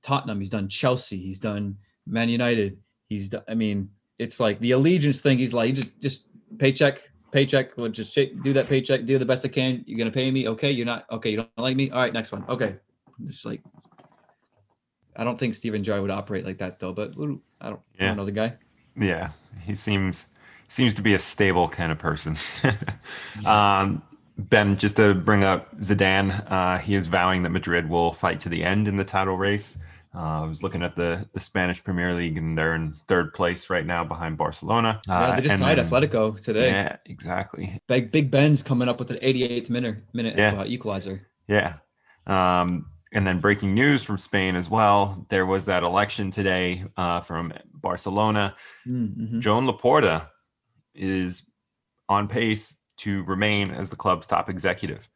[SPEAKER 4] Tottenham. He's done Chelsea. He's done Man United. He's done, I mean, it's like the allegiance thing. He's like just just paycheck, paycheck. Well, just sh- do that paycheck. Do the best I can. You're gonna pay me. Okay. You're not. Okay. You don't like me. All right. Next one. Okay. It's like I don't think Steven Gerrard would operate like that though. But I don't. I don't know the guy.
[SPEAKER 2] yeah, he seems seems to be a stable kind of person. um, ben, just to bring up Zidane, uh, he is vowing that Madrid will fight to the end in the title race. Uh, I was looking at the the Spanish Premier League, and they're in third place right now behind Barcelona.
[SPEAKER 4] Yeah,
[SPEAKER 2] Uh,
[SPEAKER 4] they just
[SPEAKER 2] and
[SPEAKER 4] tied
[SPEAKER 2] then-
[SPEAKER 4] Atletico today.
[SPEAKER 2] Yeah, exactly.
[SPEAKER 4] Big Big Ben's coming up with an 88th minute minute
[SPEAKER 2] Yeah.
[SPEAKER 4] uh, equalizer.
[SPEAKER 2] Yeah. Um, and then breaking news from Spain as well. There was that election today uh, from Barcelona.
[SPEAKER 4] Mm-hmm.
[SPEAKER 2] Joan Laporta is on pace to remain as the club's top executive.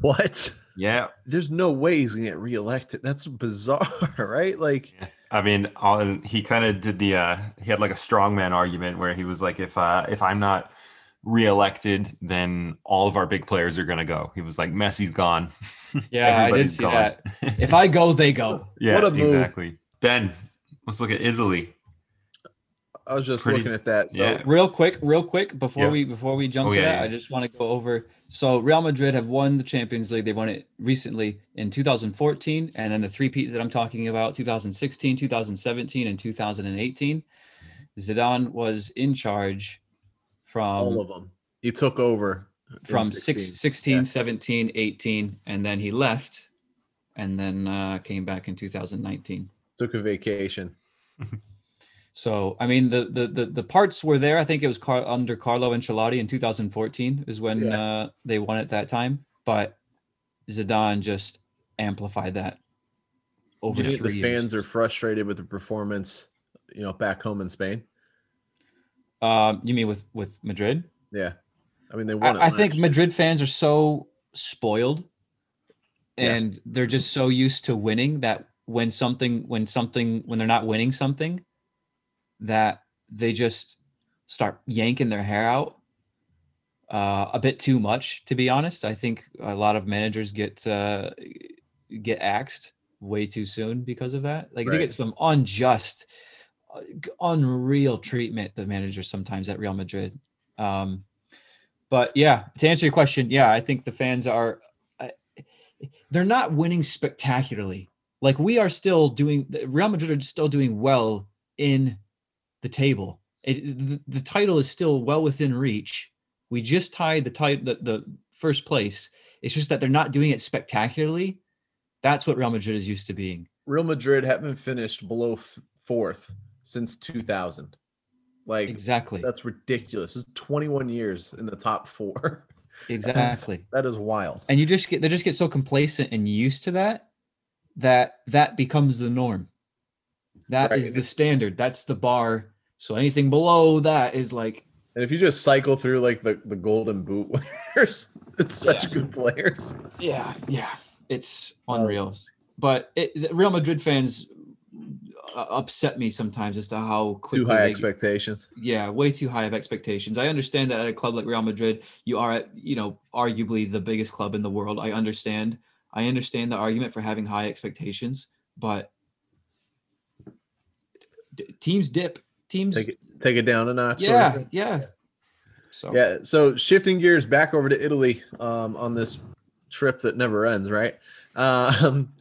[SPEAKER 3] What?
[SPEAKER 2] Yeah.
[SPEAKER 3] There's no way he's gonna get reelected. That's bizarre, right? Like,
[SPEAKER 2] I mean, all, he kind of did the, uh, he had like a strongman argument where he was like, if, uh, if I'm not reelected, then all of our big players are going to go. He was like, Messi's gone.
[SPEAKER 4] Yeah, I did
[SPEAKER 2] Everybody's
[SPEAKER 4] see
[SPEAKER 2] gone.
[SPEAKER 4] that. If I go, they go.
[SPEAKER 2] yeah,
[SPEAKER 3] What a move.
[SPEAKER 2] exactly. Ben, let's look at Italy.
[SPEAKER 3] I was just
[SPEAKER 2] pretty-
[SPEAKER 3] looking at that. So
[SPEAKER 2] yeah.
[SPEAKER 4] real quick real quick before
[SPEAKER 2] Yeah.
[SPEAKER 4] we before we jump
[SPEAKER 2] Oh,
[SPEAKER 4] to
[SPEAKER 2] yeah,
[SPEAKER 4] that
[SPEAKER 2] yeah.
[SPEAKER 4] i just want to go over so real madrid have won the champions league they won it recently in 2014 and then the three peat that i'm talking about 2016 2017 and 2018 zidane was in charge from all
[SPEAKER 3] of them. He took over
[SPEAKER 4] from
[SPEAKER 3] 16.
[SPEAKER 4] six, 16
[SPEAKER 3] Yeah.
[SPEAKER 4] 17 18 and then he left and then uh, came back in 2019
[SPEAKER 3] Took a vacation.
[SPEAKER 4] So I mean the the the, the parts were there. I think it was Car- under Carlo Ancelotti in 2014 is when
[SPEAKER 3] Yeah.
[SPEAKER 4] uh, they won at that time. But Zidane just amplified that over
[SPEAKER 3] Do you think the
[SPEAKER 4] years.
[SPEAKER 3] fans are frustrated with the performance, you know, back home in Spain?
[SPEAKER 4] Um, you mean with with Madrid?
[SPEAKER 3] Yeah. I mean, they won. it
[SPEAKER 4] I, I think
[SPEAKER 3] year.
[SPEAKER 4] Madrid fans are so spoiled,
[SPEAKER 3] Yes.
[SPEAKER 4] and they're just so used to winning that when something when something when they're not winning something, that they just start yanking their hair out uh, a bit too much. To be honest, I think a lot of managers get uh, get axed way too soon because of that. Like they get some unjust, uh, unreal treatment. The managers sometimes at Real Madrid. Um, but yeah, to answer your question, yeah, I think the fans are. I- They're not winning spectacularly. Like we are still doing. Real Madrid are still doing well in the table. It, the, the title is still well within reach. We just tied the title, the, the first place. It's just that they're not doing it spectacularly. That's what Real Madrid is used to being.
[SPEAKER 3] Real Madrid haven't finished below f- fourth since 2000. Like
[SPEAKER 4] Exactly.
[SPEAKER 3] that's ridiculous. It's 21 years in the top four.
[SPEAKER 4] Exactly.
[SPEAKER 3] that is wild.
[SPEAKER 4] and you just get they just get so complacent and used to that that that becomes the norm That is
[SPEAKER 3] Right.
[SPEAKER 4] the standard that's the bar so anything below that is like
[SPEAKER 3] And if you just cycle through like the, the golden boot winners, it's such
[SPEAKER 4] Yeah.
[SPEAKER 3] good players.
[SPEAKER 4] yeah yeah it's unreal but it, real madrid fans uh, upset me sometimes as to how quickly
[SPEAKER 3] Too high
[SPEAKER 4] they-
[SPEAKER 3] expectations.
[SPEAKER 4] yeah way too high of expectations i understand that at a club like real madrid you are at you know arguably the biggest club in the world i understand i understand the argument for having high expectations but d- teams dip teams
[SPEAKER 3] Take it take it down a notch. sort of
[SPEAKER 4] yeah yeah So
[SPEAKER 3] Yeah. So shifting gears back over to Italy um, on this trip that never ends, right? Um,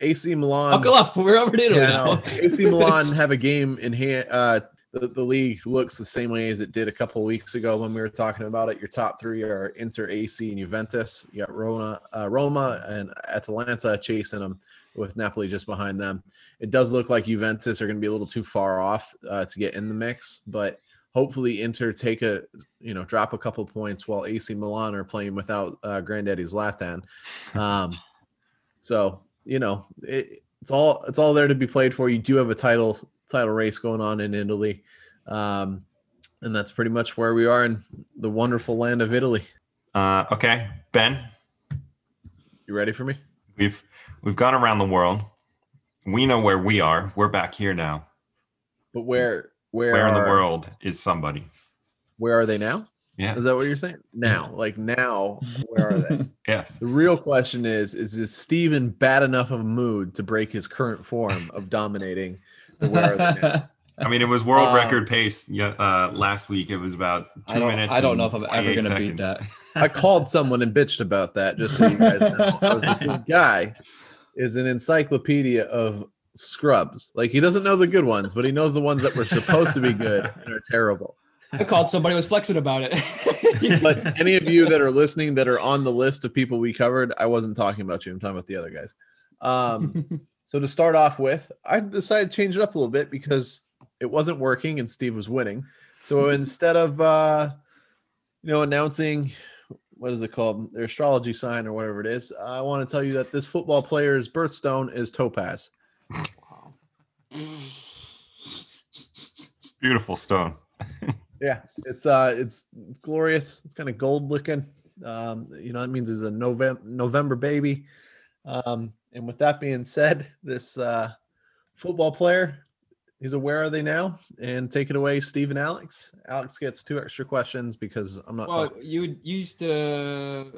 [SPEAKER 3] AC Milan.
[SPEAKER 4] buckle up. We're over to Italy
[SPEAKER 3] Yeah,
[SPEAKER 4] now.
[SPEAKER 3] AC Milan have a game in hand. Uh, the, the league looks the same way as it did a couple of weeks ago when we were talking about it. Your top three are Inter, AC, and Juventus. You got Roma, uh, Roma, and Atalanta chasing them with Napoli just behind them. It does look like Juventus are going to be a little too far off uh, to get in the mix, but hopefully Inter take a you know drop a couple points while AC Milan are playing without uh, Granddaddy Zlatan. Um, so you know it, it's all it's all there to be played for. You do have a title title race going on in Italy, um, and that's pretty much where we are in the wonderful land of Italy.
[SPEAKER 2] Uh, okay, Ben,
[SPEAKER 3] You ready for me?
[SPEAKER 2] We've we've gone around the world. We know where we are. We're back here now.
[SPEAKER 3] But where where
[SPEAKER 2] Where in the
[SPEAKER 3] are-
[SPEAKER 2] world is somebody?
[SPEAKER 3] Where are they now?
[SPEAKER 2] Yeah.
[SPEAKER 3] Is that what you're saying? Now, like now, where are they?
[SPEAKER 2] Yes.
[SPEAKER 3] The real question is: Is is Steven bad enough of a mood to break his current form of dominating? The where are they now?
[SPEAKER 2] I mean, it was world
[SPEAKER 3] Um,
[SPEAKER 2] record pace. Yeah, uh, last week it was about two
[SPEAKER 4] I
[SPEAKER 2] minutes.
[SPEAKER 4] I don't know if I'm ever going to beat that.
[SPEAKER 3] I called someone and bitched about that, just so you guys know. I was like, this guy is an encyclopedia of scrubs. Like he doesn't know the good ones, but he knows the ones that were supposed to be good and are terrible.
[SPEAKER 4] I called somebody who was flexing about it.
[SPEAKER 3] But any of you that are listening that are on the list of people we covered, I wasn't talking about you. I'm talking about the other guys. Um, so to start off with, I decided to change it up a little bit because it wasn't working and Steve was winning. So instead of uh, you know announcing what is it called their astrology sign or whatever it is, I want to tell you that this football player's birthstone is topaz.
[SPEAKER 2] Beautiful stone.
[SPEAKER 3] Yeah, it's uh, it's it's glorious. It's kind of gold looking. Um, you know, that means it's a November November baby. Um, and with that being said, this uh, football player is a where are they now? And take it away, Steve and Alex. Alex gets two extra questions because I'm not.
[SPEAKER 4] well,
[SPEAKER 3] talking.
[SPEAKER 4] you used to.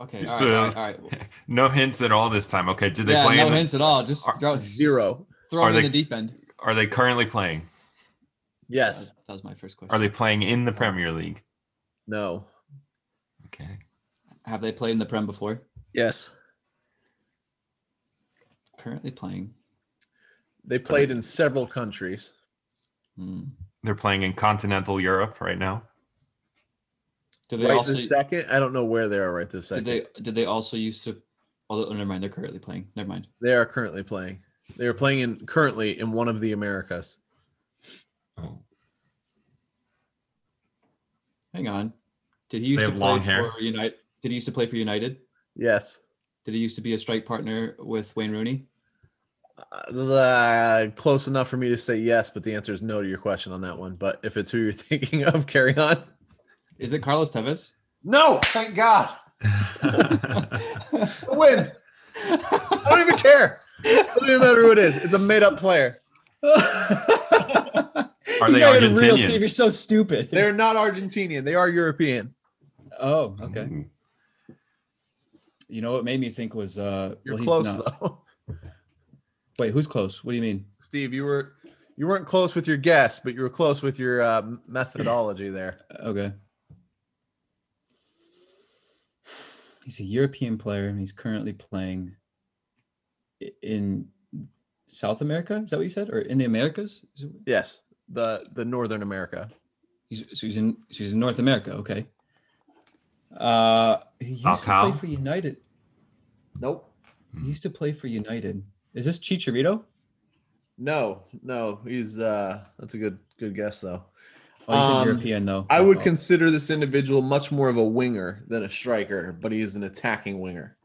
[SPEAKER 4] Okay.
[SPEAKER 2] Used
[SPEAKER 4] all right,
[SPEAKER 2] to-
[SPEAKER 4] all right, all right.
[SPEAKER 2] No hints at all this time. Okay, did they
[SPEAKER 4] yeah,
[SPEAKER 2] play?
[SPEAKER 4] no
[SPEAKER 2] in the,
[SPEAKER 4] hints at all. Just
[SPEAKER 2] Are-
[SPEAKER 4] throw,
[SPEAKER 3] Zero.
[SPEAKER 4] throw
[SPEAKER 2] Are
[SPEAKER 4] them in the deep end.
[SPEAKER 2] Are they currently playing?
[SPEAKER 3] Yes.
[SPEAKER 4] That was my first question.
[SPEAKER 2] Are they playing in the Premier League?
[SPEAKER 3] No.
[SPEAKER 2] Okay.
[SPEAKER 4] Have they played in the Prem before?
[SPEAKER 3] Yes.
[SPEAKER 4] Currently playing.
[SPEAKER 3] They played in several countries.
[SPEAKER 4] Hmm.
[SPEAKER 2] They're playing in continental Europe right now.
[SPEAKER 4] Did they
[SPEAKER 3] right
[SPEAKER 4] also?
[SPEAKER 3] this second, I don't know where they are right this second.
[SPEAKER 4] Did they? Did they also used to? Oh, never mind. They're currently playing. Never mind.
[SPEAKER 3] They are currently playing. They are playing in currently in one of the Americas.
[SPEAKER 2] Oh.
[SPEAKER 4] Hang on. Did he used
[SPEAKER 2] They
[SPEAKER 4] to play
[SPEAKER 2] hair.
[SPEAKER 4] for United? Did he used to play for United?
[SPEAKER 3] Yes.
[SPEAKER 4] Did he used to be a strike partner with Wayne Rooney?
[SPEAKER 3] Uh, close enough for me to say yes, but the answer is no to your question on that one. But if it's who you're thinking of, carry on.
[SPEAKER 4] Is it Carlos Tevez?
[SPEAKER 3] No, thank God. Win. I don't even care. It doesn't even matter who it is. It's a made up player.
[SPEAKER 2] Are
[SPEAKER 4] He's
[SPEAKER 2] they
[SPEAKER 4] not even real,
[SPEAKER 2] Argentinian?
[SPEAKER 4] Steve. You're so stupid.
[SPEAKER 3] They're not Argentinian. They are European.
[SPEAKER 4] oh, okay.
[SPEAKER 2] Ooh.
[SPEAKER 4] You know what made me think was uh
[SPEAKER 3] You're
[SPEAKER 4] well, he's
[SPEAKER 3] close
[SPEAKER 4] not-
[SPEAKER 3] though.
[SPEAKER 4] Wait, who's close? What do you mean?
[SPEAKER 3] Steve, you were you weren't close with your guess, but you were close with your uh, methodology there.
[SPEAKER 4] Okay. He's a European player and he's currently playing in South America. Is that what you said? Or in the Americas?
[SPEAKER 3] Yes, the the Northern America.
[SPEAKER 4] He's, so he's in so he's in North America. Okay. Uh, he used to play for United.
[SPEAKER 3] Nope.
[SPEAKER 4] He used to play for United. Is this Chicharito?
[SPEAKER 3] No, no, he's uh that's a good good guess though.
[SPEAKER 4] Oh, he's
[SPEAKER 3] Um,
[SPEAKER 4] European though.
[SPEAKER 3] I would
[SPEAKER 4] Oh.
[SPEAKER 3] consider this individual much more of a winger than a striker, but he is an attacking winger.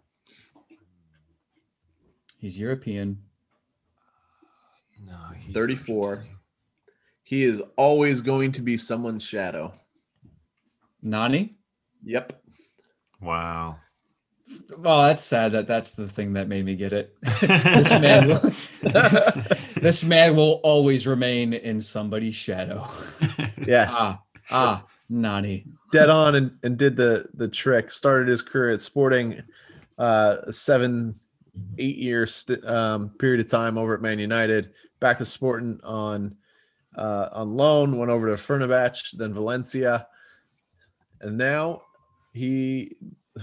[SPEAKER 4] He's European.
[SPEAKER 2] No, he's
[SPEAKER 3] 34.
[SPEAKER 2] Argentinian.
[SPEAKER 3] He is always going to be someone's shadow.
[SPEAKER 4] Nani?
[SPEAKER 3] Yep.
[SPEAKER 2] Wow.
[SPEAKER 4] Oh, that's sad. That that's the thing that made me get it. this man, will, this man will always remain in somebody's shadow.
[SPEAKER 3] Yes.
[SPEAKER 4] ah, ah, Nani.
[SPEAKER 3] Dead on and, and did the the trick. Started his career at Sporting uh a seven, eight year st- um, period of time over at Man United. Back to Sporting on uh, on loan, went over to Fenerbahce, then Valencia, and now he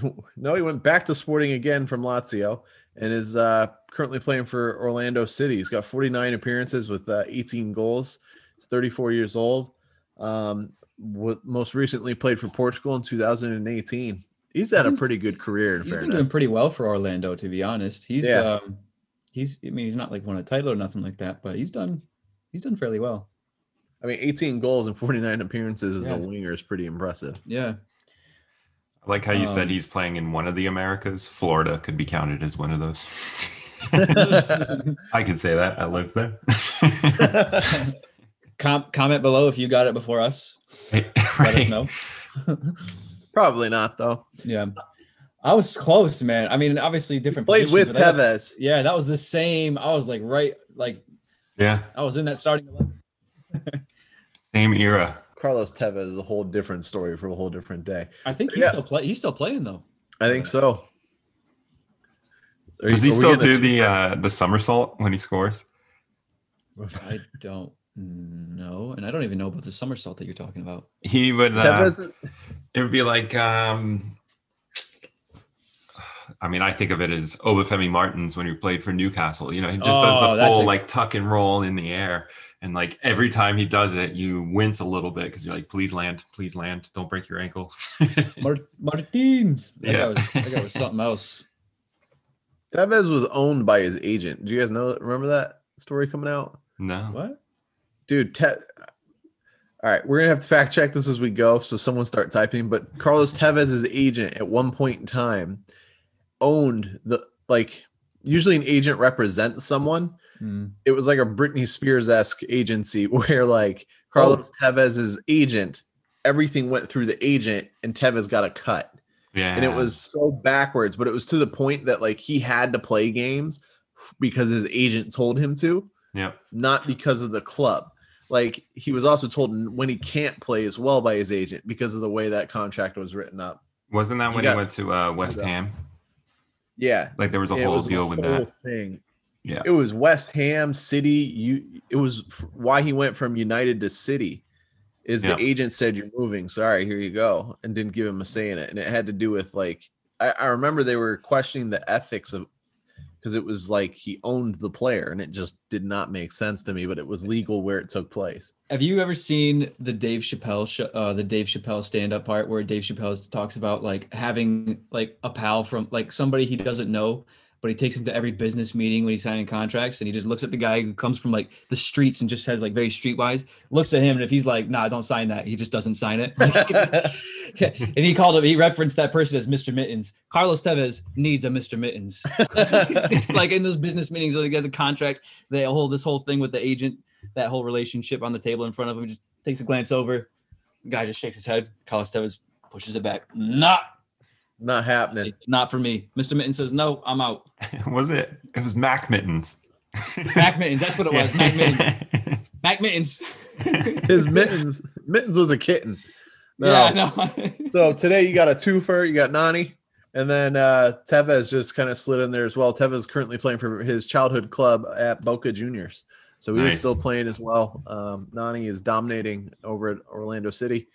[SPEAKER 3] no, he went back to Sporting again from Lazio and is uh, currently playing for Orlando City. He's got 49 appearances with uh, 18 goals. He's 34 years old. Um, w- most recently played for Portugal in 2018. He's had a pretty good career. In
[SPEAKER 4] He's been doing pretty well for Orlando, to be honest. He's
[SPEAKER 3] Yeah.
[SPEAKER 4] um he's I mean he's not like won a title or nothing like that, but he's done he's done fairly well.
[SPEAKER 3] I mean, 18 goals and 49 appearances as
[SPEAKER 4] Yeah.
[SPEAKER 3] a winger is pretty impressive.
[SPEAKER 4] Yeah.
[SPEAKER 2] I like how you said
[SPEAKER 4] Um,
[SPEAKER 2] he's playing in one of the Americas. Florida could be counted as one of those. I can say that. I live there.
[SPEAKER 4] Com- comment below if you got it before us. Let us know.
[SPEAKER 3] Probably not though.
[SPEAKER 4] Yeah. I was close, man. I mean, obviously different.
[SPEAKER 3] Played with
[SPEAKER 4] but that-
[SPEAKER 3] Tevez.
[SPEAKER 4] Yeah, that was the same. I was like right, like
[SPEAKER 2] Yeah.
[SPEAKER 4] I was in that starting eleven.
[SPEAKER 2] Same era.
[SPEAKER 3] Carlos Tevez is a whole different story for a whole different day.
[SPEAKER 4] I think he's
[SPEAKER 3] Yeah.
[SPEAKER 4] still play. He's still playing though.
[SPEAKER 3] I think so. Are
[SPEAKER 2] Does he
[SPEAKER 3] are
[SPEAKER 2] still
[SPEAKER 3] getting
[SPEAKER 2] do the uh, the somersault when he scores?
[SPEAKER 4] I don't know, and I don't even know about the somersault that you're talking about.
[SPEAKER 2] He would. Uh,
[SPEAKER 3] Tevez?
[SPEAKER 2] it would be like. um I mean, I think of it as Obafemi Martins when he played for Newcastle. You know, he just does
[SPEAKER 4] Oh,
[SPEAKER 2] the full
[SPEAKER 4] a-
[SPEAKER 2] like tuck and roll in the air, and like every time he does it, you wince a little bit because you're like, "Please land, please land, don't break your ankle."
[SPEAKER 4] Mar- Martins. That,
[SPEAKER 2] Yeah.
[SPEAKER 4] guy was, that guy was something else.
[SPEAKER 3] Tevez was owned by his agent. Do you guys know? Remember that story coming out?
[SPEAKER 2] no,
[SPEAKER 4] What?
[SPEAKER 3] dude. Te- All right, we're gonna have to fact check this as we go, so someone start typing. But Carlos Tevez's agent at one point in time owned the like. Usually, an agent represents someone.
[SPEAKER 4] Hmm.
[SPEAKER 3] It was like a Britney Spears esque agency where like Carlos Tevez's agent, everything went through the agent, and Tevez got a cut.
[SPEAKER 2] yeah,
[SPEAKER 3] and it was so backwards but it was to the point that like he had to play games because his agent told him to
[SPEAKER 2] yeah,
[SPEAKER 3] not because of the club like he was also told when he can't play as well by his agent because of the way that contract was written up
[SPEAKER 2] wasn't that
[SPEAKER 3] He
[SPEAKER 2] when
[SPEAKER 3] got-
[SPEAKER 2] he went to uh, West Ham?
[SPEAKER 3] yeah
[SPEAKER 2] Like there was a
[SPEAKER 3] it
[SPEAKER 2] whole
[SPEAKER 3] was
[SPEAKER 2] deal with
[SPEAKER 3] whole
[SPEAKER 2] that.
[SPEAKER 3] thing
[SPEAKER 2] Yeah,
[SPEAKER 3] it was west ham city you it was f- why he went from united to city is
[SPEAKER 2] Yeah.
[SPEAKER 3] the agent said you're moving sorry here you go and didn't give him a say in it. And it had to do with like i, I remember they were questioning the ethics of because it was like he owned the player and it just did not make sense to me but it was legal where it took place.
[SPEAKER 4] Have you ever seen the Dave Chappelle show, uh, the Dave Chappelle stand-up part where Dave Chappelle talks about like having like a pal from like somebody he doesn't know, but he takes him to every business meeting when he's signing contracts, and he just looks at the guy who comes from like the streets and just has like very streetwise, looks at him, and if he's like, "Nah, don't sign that," he just doesn't sign it. And he called him. He referenced that person as Mr. Mittens. Carlos Tevez needs a Mr. Mittens. it's like in those business meetings, like he has a contract. They hold this whole thing with the agent, that whole relationship on the table in front of him. Just takes a glance over. Guy just shakes his head. Carlos Tevez pushes it back. Not,
[SPEAKER 3] not happening
[SPEAKER 4] not for me. Mr. Mittens says, "No, I'm out."
[SPEAKER 2] was it? It was Mac Mittens.
[SPEAKER 4] Mac Mittens. That's what it was. Mac Mittens. Mac Mittens.
[SPEAKER 3] his mittens mittens was a kitten no.
[SPEAKER 4] Yeah, no.
[SPEAKER 3] So today you got a twofer, you got Nani, and then uh Tevez just kind of slid in there as well. Tevez is currently playing for his childhood club at Boca Juniors. So he is
[SPEAKER 2] Nice.
[SPEAKER 3] still playing as well. Um, Nani is dominating over at Orlando City.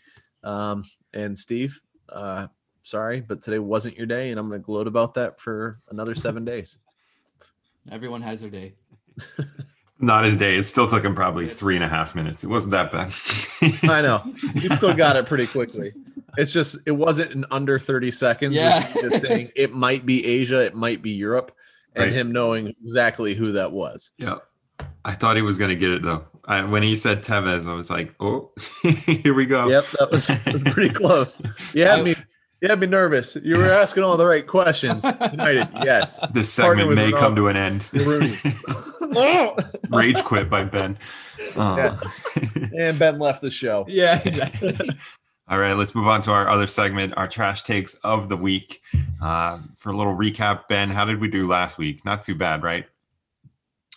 [SPEAKER 3] Um, and Steve, uh, sorry, but today wasn't your day, and I'm going to gloat about that for another seven days.
[SPEAKER 4] Everyone has their day.
[SPEAKER 2] Not his day. It still took him probably
[SPEAKER 4] It's-
[SPEAKER 2] three and a half minutes. It wasn't that bad.
[SPEAKER 3] I know you still got it pretty quickly. It's just it wasn't in under 30 seconds.
[SPEAKER 4] Yeah.
[SPEAKER 3] just saying it might be Asia, it might be Europe, and
[SPEAKER 2] Right.
[SPEAKER 3] him knowing exactly who that was.
[SPEAKER 2] Yeah. I thought he was going to get it though. I, when he said Tevez, I was like, oh, here we go.
[SPEAKER 3] Yep, that was, was pretty close. You had
[SPEAKER 4] I-
[SPEAKER 3] me, you had me nervous. You were asking all the right questions. United, yes.
[SPEAKER 2] This segment may come to an end. Rage quit by Ben. Uh,
[SPEAKER 3] and Ben left the show.
[SPEAKER 4] Yeah, exactly.
[SPEAKER 2] All right, let's move on to our other segment, our trash takes of the week. Uh, for a little recap, Ben, how did we do last week? Not too bad, right?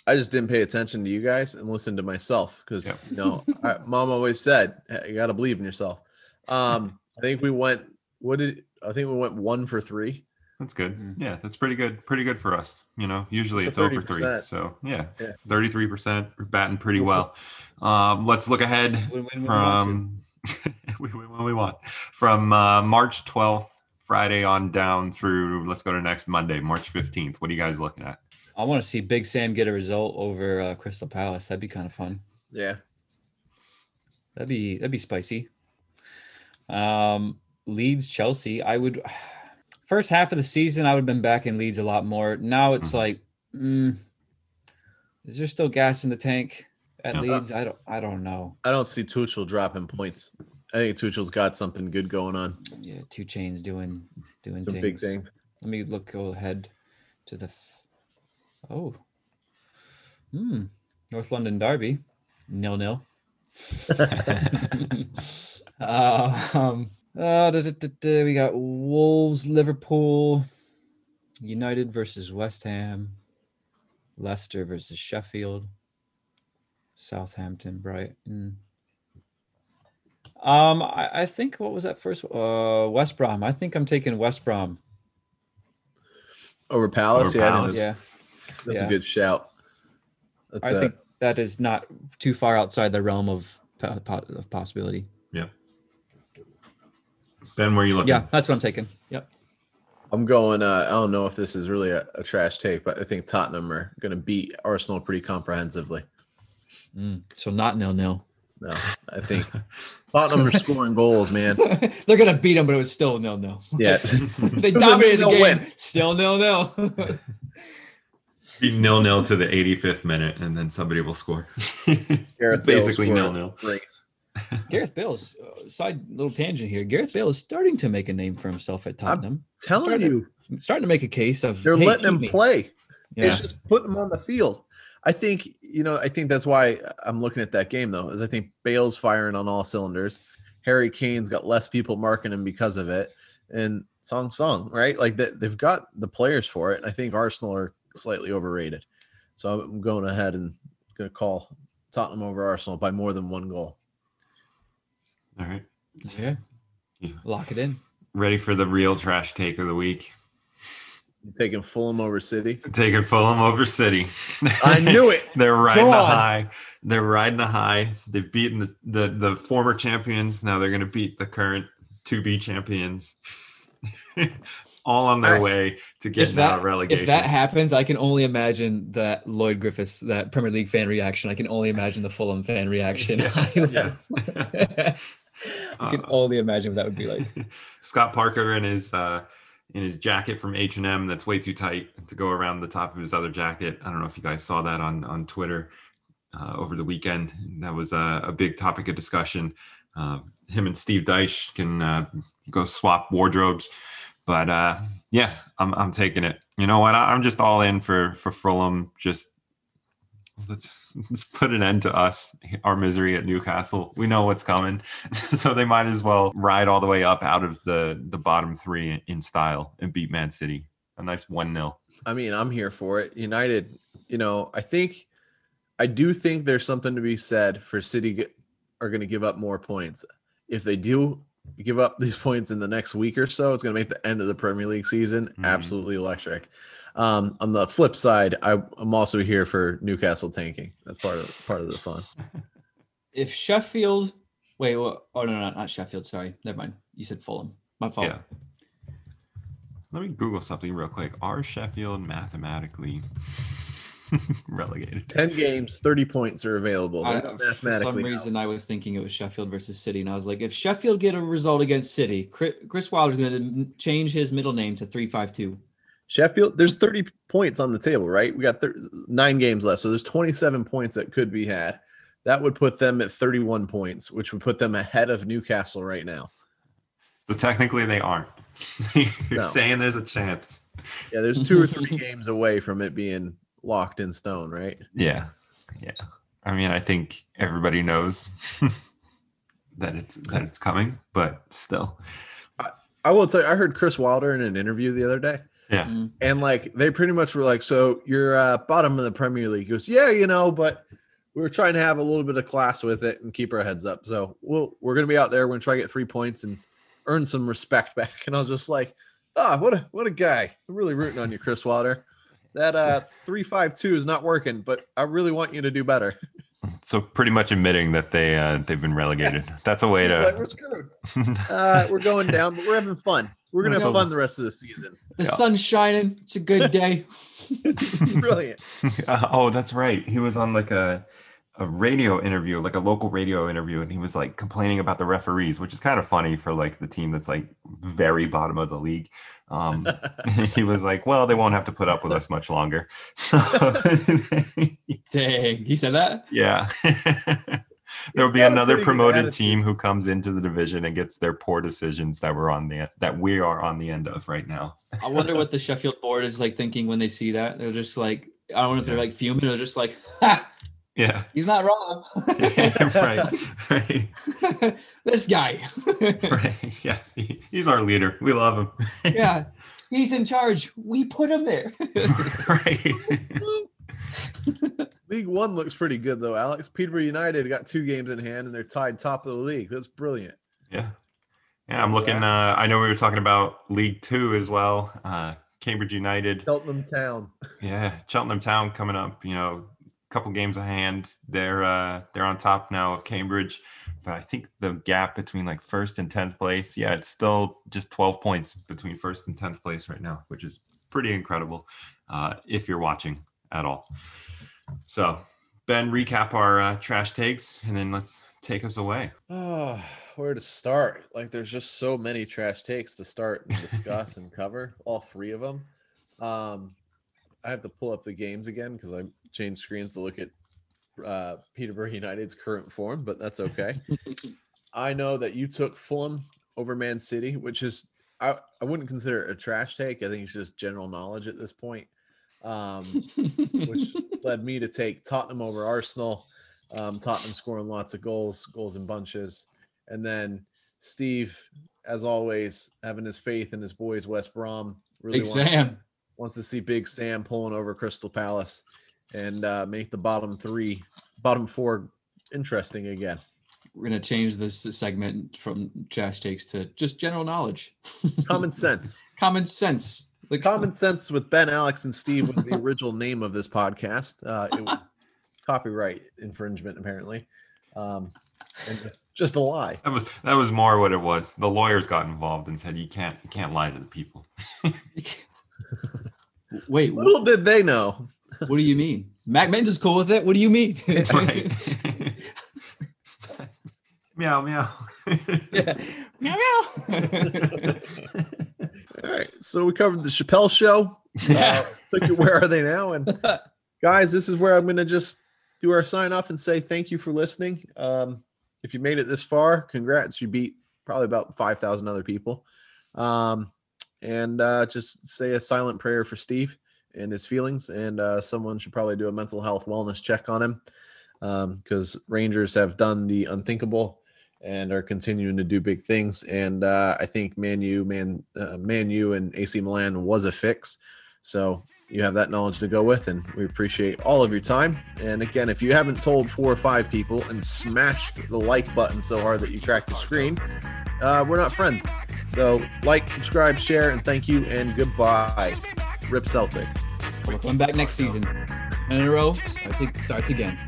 [SPEAKER 3] I just didn't pay attention to you guys and listen to myself because
[SPEAKER 2] Yep.
[SPEAKER 3] you know, I, mom always said "Hey, you got to believe in yourself. Um, I think we went. What did I think we went one for three?
[SPEAKER 2] That's good.
[SPEAKER 4] Mm.
[SPEAKER 2] Yeah, that's pretty good. Pretty good for us. You know, usually
[SPEAKER 3] It's
[SPEAKER 2] it's,
[SPEAKER 3] a
[SPEAKER 2] over three. So yeah,
[SPEAKER 3] Yeah.
[SPEAKER 2] 33%. We're batting pretty well. Um, let's look ahead
[SPEAKER 4] Win, win, when we
[SPEAKER 2] from we win when we want. From uh, March 12th, Friday on down through let's go to next Monday, March 15th. What are you guys looking at?
[SPEAKER 4] I want to see Big Sam get a result over uh, Crystal Palace. That'd be kind of fun.
[SPEAKER 3] Yeah.
[SPEAKER 4] That'd be that'd be spicy. Um, Leeds Chelsea. I would first half of the season I would have been back in Leeds a lot more. Now it's
[SPEAKER 2] Mhm.
[SPEAKER 4] like, mm, is there still gas in the tank at
[SPEAKER 2] Yeah.
[SPEAKER 4] Leeds? I don't I don't know.
[SPEAKER 3] I don't see Tuchel dropping points. I think Tuchel's got something good going on.
[SPEAKER 4] Yeah, two chains doing doing
[SPEAKER 3] Some
[SPEAKER 4] things.
[SPEAKER 3] big things.
[SPEAKER 4] Let me look go ahead to the f- oh hmm North London Derby nil nil. uh, um, uh, da, da, da, da, we got Wolves, Liverpool, United versus West Ham, Leicester versus Sheffield, Southampton, Brighton. Um, I, I think what was that first? Uh, West Brom. I think I'm taking West Brom.
[SPEAKER 3] Over Palace,
[SPEAKER 2] Over
[SPEAKER 3] yeah,
[SPEAKER 2] Palace.
[SPEAKER 3] that's,
[SPEAKER 4] Yeah,
[SPEAKER 3] that's
[SPEAKER 4] yeah.
[SPEAKER 3] a good shout. That's
[SPEAKER 4] I
[SPEAKER 3] uh,
[SPEAKER 4] think that is not too far outside the realm of, po- po- of possibility.
[SPEAKER 2] Ben, where are you looking?
[SPEAKER 4] Yeah, that's what I'm taking. Yep.
[SPEAKER 3] I'm going. Uh, I don't know if this is really a, a trash take, but I think Tottenham are going to beat Arsenal pretty comprehensively.
[SPEAKER 4] Mm, so not nil nil.
[SPEAKER 3] No, I think Tottenham are scoring goals, man.
[SPEAKER 4] They're gonna beat them, but it was still nil nil.
[SPEAKER 3] Yeah,
[SPEAKER 4] they dominated the game.
[SPEAKER 3] win.
[SPEAKER 4] Still nil nil.
[SPEAKER 2] Be nil nil to the 85th minute, and then somebody will score. Basically
[SPEAKER 3] scored
[SPEAKER 2] nil nil.
[SPEAKER 4] Gareth Bale's uh, side little tangent here. Gareth Bale is starting to make a name for himself at Tottenham.
[SPEAKER 3] Telling
[SPEAKER 4] Started-
[SPEAKER 3] you,
[SPEAKER 4] starting to make a case of
[SPEAKER 3] they're
[SPEAKER 4] hey,
[SPEAKER 3] letting him
[SPEAKER 4] me.
[SPEAKER 3] play.
[SPEAKER 4] Yeah.
[SPEAKER 3] It's just putting him on the field. I think you know. I think that's why I'm looking at that game though. Is I think Bale's firing on all cylinders. Harry Kane's got less people marking him because of it, and Son Son right like that. They've got the players for it. I think Arsenal are slightly overrated. So I'm going ahead and going to call Tottenham over Arsenal by more than one goal.
[SPEAKER 2] All right.
[SPEAKER 4] yeah.
[SPEAKER 2] Yeah.
[SPEAKER 4] Lock it in.
[SPEAKER 2] Ready for the real trash take of the week?
[SPEAKER 3] You taking Fulham over City?
[SPEAKER 2] Taking Fulham over City.
[SPEAKER 3] I knew it.
[SPEAKER 2] They're riding
[SPEAKER 3] Go
[SPEAKER 2] a
[SPEAKER 3] on.
[SPEAKER 2] high. They're riding a high. They've beaten the, the, the former champions. Now they're going to beat the current to be champions. All on their
[SPEAKER 3] I-
[SPEAKER 2] way to getting out of relegation.
[SPEAKER 4] If that happens, I can only imagine that Lloyd Griffiths, that Premier League fan reaction. I can only imagine the Fulham fan reaction.
[SPEAKER 2] Yes, yes.
[SPEAKER 4] I can
[SPEAKER 2] Uh,
[SPEAKER 4] only imagine what that would be like.
[SPEAKER 2] Scott Parker in his uh, in his jacket from H and M that's way too tight to go around the top of his other jacket. I don't know if you guys saw that on on Twitter uh, over the weekend. That was a, a big topic of discussion. Uh, him and Steve Deitch can uh, go swap wardrobes, but uh, yeah, I'm I'm taking it. You know what? I, I'm just all in for for Fulham. Just let's let's put an end to us our misery at Newcastle. We know what's coming, so they might as well ride all the way up out of the the bottom three in, style and beat Man City. A nice one 0
[SPEAKER 3] I mean, I'm here for it. United, you know, I think, I do think there's something to be said for City are going to give up more points. If they do give up these points in the next week or so, it's going to make the end of the Premier League season
[SPEAKER 2] Mhm.
[SPEAKER 3] absolutely electric. Um, on the flip side, I, I'm also here for Newcastle tanking. That's part of part of the fun.
[SPEAKER 4] If Sheffield, wait, what? Oh no, no, not Sheffield. Sorry, never mind. You said Fulham. My fault.
[SPEAKER 2] Yeah. Let me Google something real quick. Are Sheffield mathematically relegated?
[SPEAKER 3] Ten games, thirty points are available.
[SPEAKER 4] I,
[SPEAKER 3] They're
[SPEAKER 4] for some
[SPEAKER 3] mathematically out.
[SPEAKER 4] reason, I was thinking it was Sheffield versus City, and I was like, if Sheffield get a result against City, Chris, Chris Wilder's going to change his middle name to three five two.
[SPEAKER 3] Sheffield, there's 30 points on the table, right? We got thir- nine games left. So there's 27 points that could be had. That would put them at 31 points, which would put them ahead of Newcastle right now.
[SPEAKER 2] So technically, they aren't. You're
[SPEAKER 3] No.
[SPEAKER 2] saying there's a chance.
[SPEAKER 3] Yeah, there's two or three games away from it being locked in stone, right?
[SPEAKER 2] Yeah, yeah. I mean, I think everybody knows that it's that it's coming, but still,
[SPEAKER 3] I will tell you, I heard Chris Wilder in an interview the other day,
[SPEAKER 2] yeah.
[SPEAKER 4] Mm.
[SPEAKER 3] and like they pretty much were like, "So you're uh, bottom of the Premier League." He goes, "Yeah, you know, but we were trying to have a little bit of class with it and keep our heads up. So we'll we're gonna be out there. We're gonna try to get three points and earn some respect back." And I was just like, Ah, what a what a guy! I'm really rooting on you, Chris Wilder. That uh three five two is not working, but I really want you to do better.
[SPEAKER 2] So pretty much admitting that they uh, they've been relegated. That's a way
[SPEAKER 3] It's
[SPEAKER 2] to.
[SPEAKER 3] like, we're screwed. Uh, we're going down, but we're having fun. We're gonna have fun the rest of the season.
[SPEAKER 4] The
[SPEAKER 2] Yeah.
[SPEAKER 4] sun's shining. It's a good day.
[SPEAKER 3] Brilliant.
[SPEAKER 2] Uh, oh, that's right. He was on like a a radio interview, like a local radio interview, and he was like complaining about the referees, which is kind of funny for like the team that's like very bottom of the league. Um, he was like, "Well, they won't have to put up with us much longer." So,
[SPEAKER 4] Dang, he said that.
[SPEAKER 2] yeah. There will be another promoted team who comes into the division and gets their poor decisions that we're on the that we are on the end of right now.
[SPEAKER 4] I wonder what the Sheffield board is like thinking when they see that. They're just like, I don't know if they're like fuming or just like, ha,
[SPEAKER 2] Yeah,
[SPEAKER 4] he's not wrong.
[SPEAKER 2] right, right.
[SPEAKER 4] this guy.
[SPEAKER 2] right. Yes, he, he's our leader. We love him.
[SPEAKER 4] yeah, he's in charge. We put him there.
[SPEAKER 2] right.
[SPEAKER 3] League One looks pretty good though, Alex. Peterborough United got two games in hand and they're tied top of the league. That's brilliant.
[SPEAKER 2] Yeah. Yeah, I'm looking. Uh, I know we were talking about League Two as well. Uh, Cambridge United.
[SPEAKER 3] Cheltenham Town.
[SPEAKER 2] Yeah, Cheltenham Town coming up. You know, a couple games of hand. They're uh, they're on top now of Cambridge, but I think the gap between like first and tenth place, yeah, it's still just 12 points between first and tenth place right now, which is pretty incredible. Uh, if you're watching at all. So, Ben, recap our uh, trash takes, and then let's take us away.
[SPEAKER 3] Oh, where to start? Like, there's just so many trash takes to start and discuss and cover. All three of them. Um, I have to pull up the games again because I changed screens to look at uh, Peterborough United's current form, but that's okay. I know that you took Fulham over Man City, which is I, I wouldn't consider it a trash take. I think it's just general knowledge at this point. Um, which led me to take Tottenham over Arsenal. Um, Tottenham scoring lots of goals, goals in bunches. And then Steve, as always, having his faith in his boys, West Brom, really
[SPEAKER 4] Big
[SPEAKER 3] wants,
[SPEAKER 4] Sam.
[SPEAKER 3] wants to see Big Sam pulling over Crystal Palace and uh, make the bottom three, bottom four interesting again.
[SPEAKER 4] We're gonna change this segment from trash takes to just general knowledge,
[SPEAKER 3] Common sense.
[SPEAKER 4] common sense.
[SPEAKER 3] The common sense with Ben, Alex, and Steve was the original name of this podcast. Uh, it was copyright infringement, apparently. Um, and just, just a lie.
[SPEAKER 2] That was that was more what it was. The lawyers got involved and said you can't you can't lie to the people.
[SPEAKER 4] Wait, wh-
[SPEAKER 3] Little did they know.
[SPEAKER 4] what do you mean? Mac Menz is cool with it. What do you mean?
[SPEAKER 2] right. meow meow.
[SPEAKER 4] yeah. Meow meow.
[SPEAKER 3] All right. So we covered the Chappelle show. Uh, where are they now? And guys, this is where I'm going to just do our sign off and say thank you for listening. Um, if you made it this far, congrats. You beat probably about 5,000 other people. Um, and uh, just say a silent prayer for Steve and his feelings. And uh, someone should probably do a mental health wellness check on him because Rangers have done the unthinkable and are continuing to do big things. And uh, I think Man U, Man, uh, Man U, and AC Milan was a fix. So you have that knowledge to go with, and we appreciate all of your time. And again, if you haven't told four or five people and smashed the like button so hard that you cracked the screen, uh, we're not friends. So like, subscribe, share, and thank you, and goodbye. Rip Celtic.
[SPEAKER 4] We're back next season. And in a row starts starts again.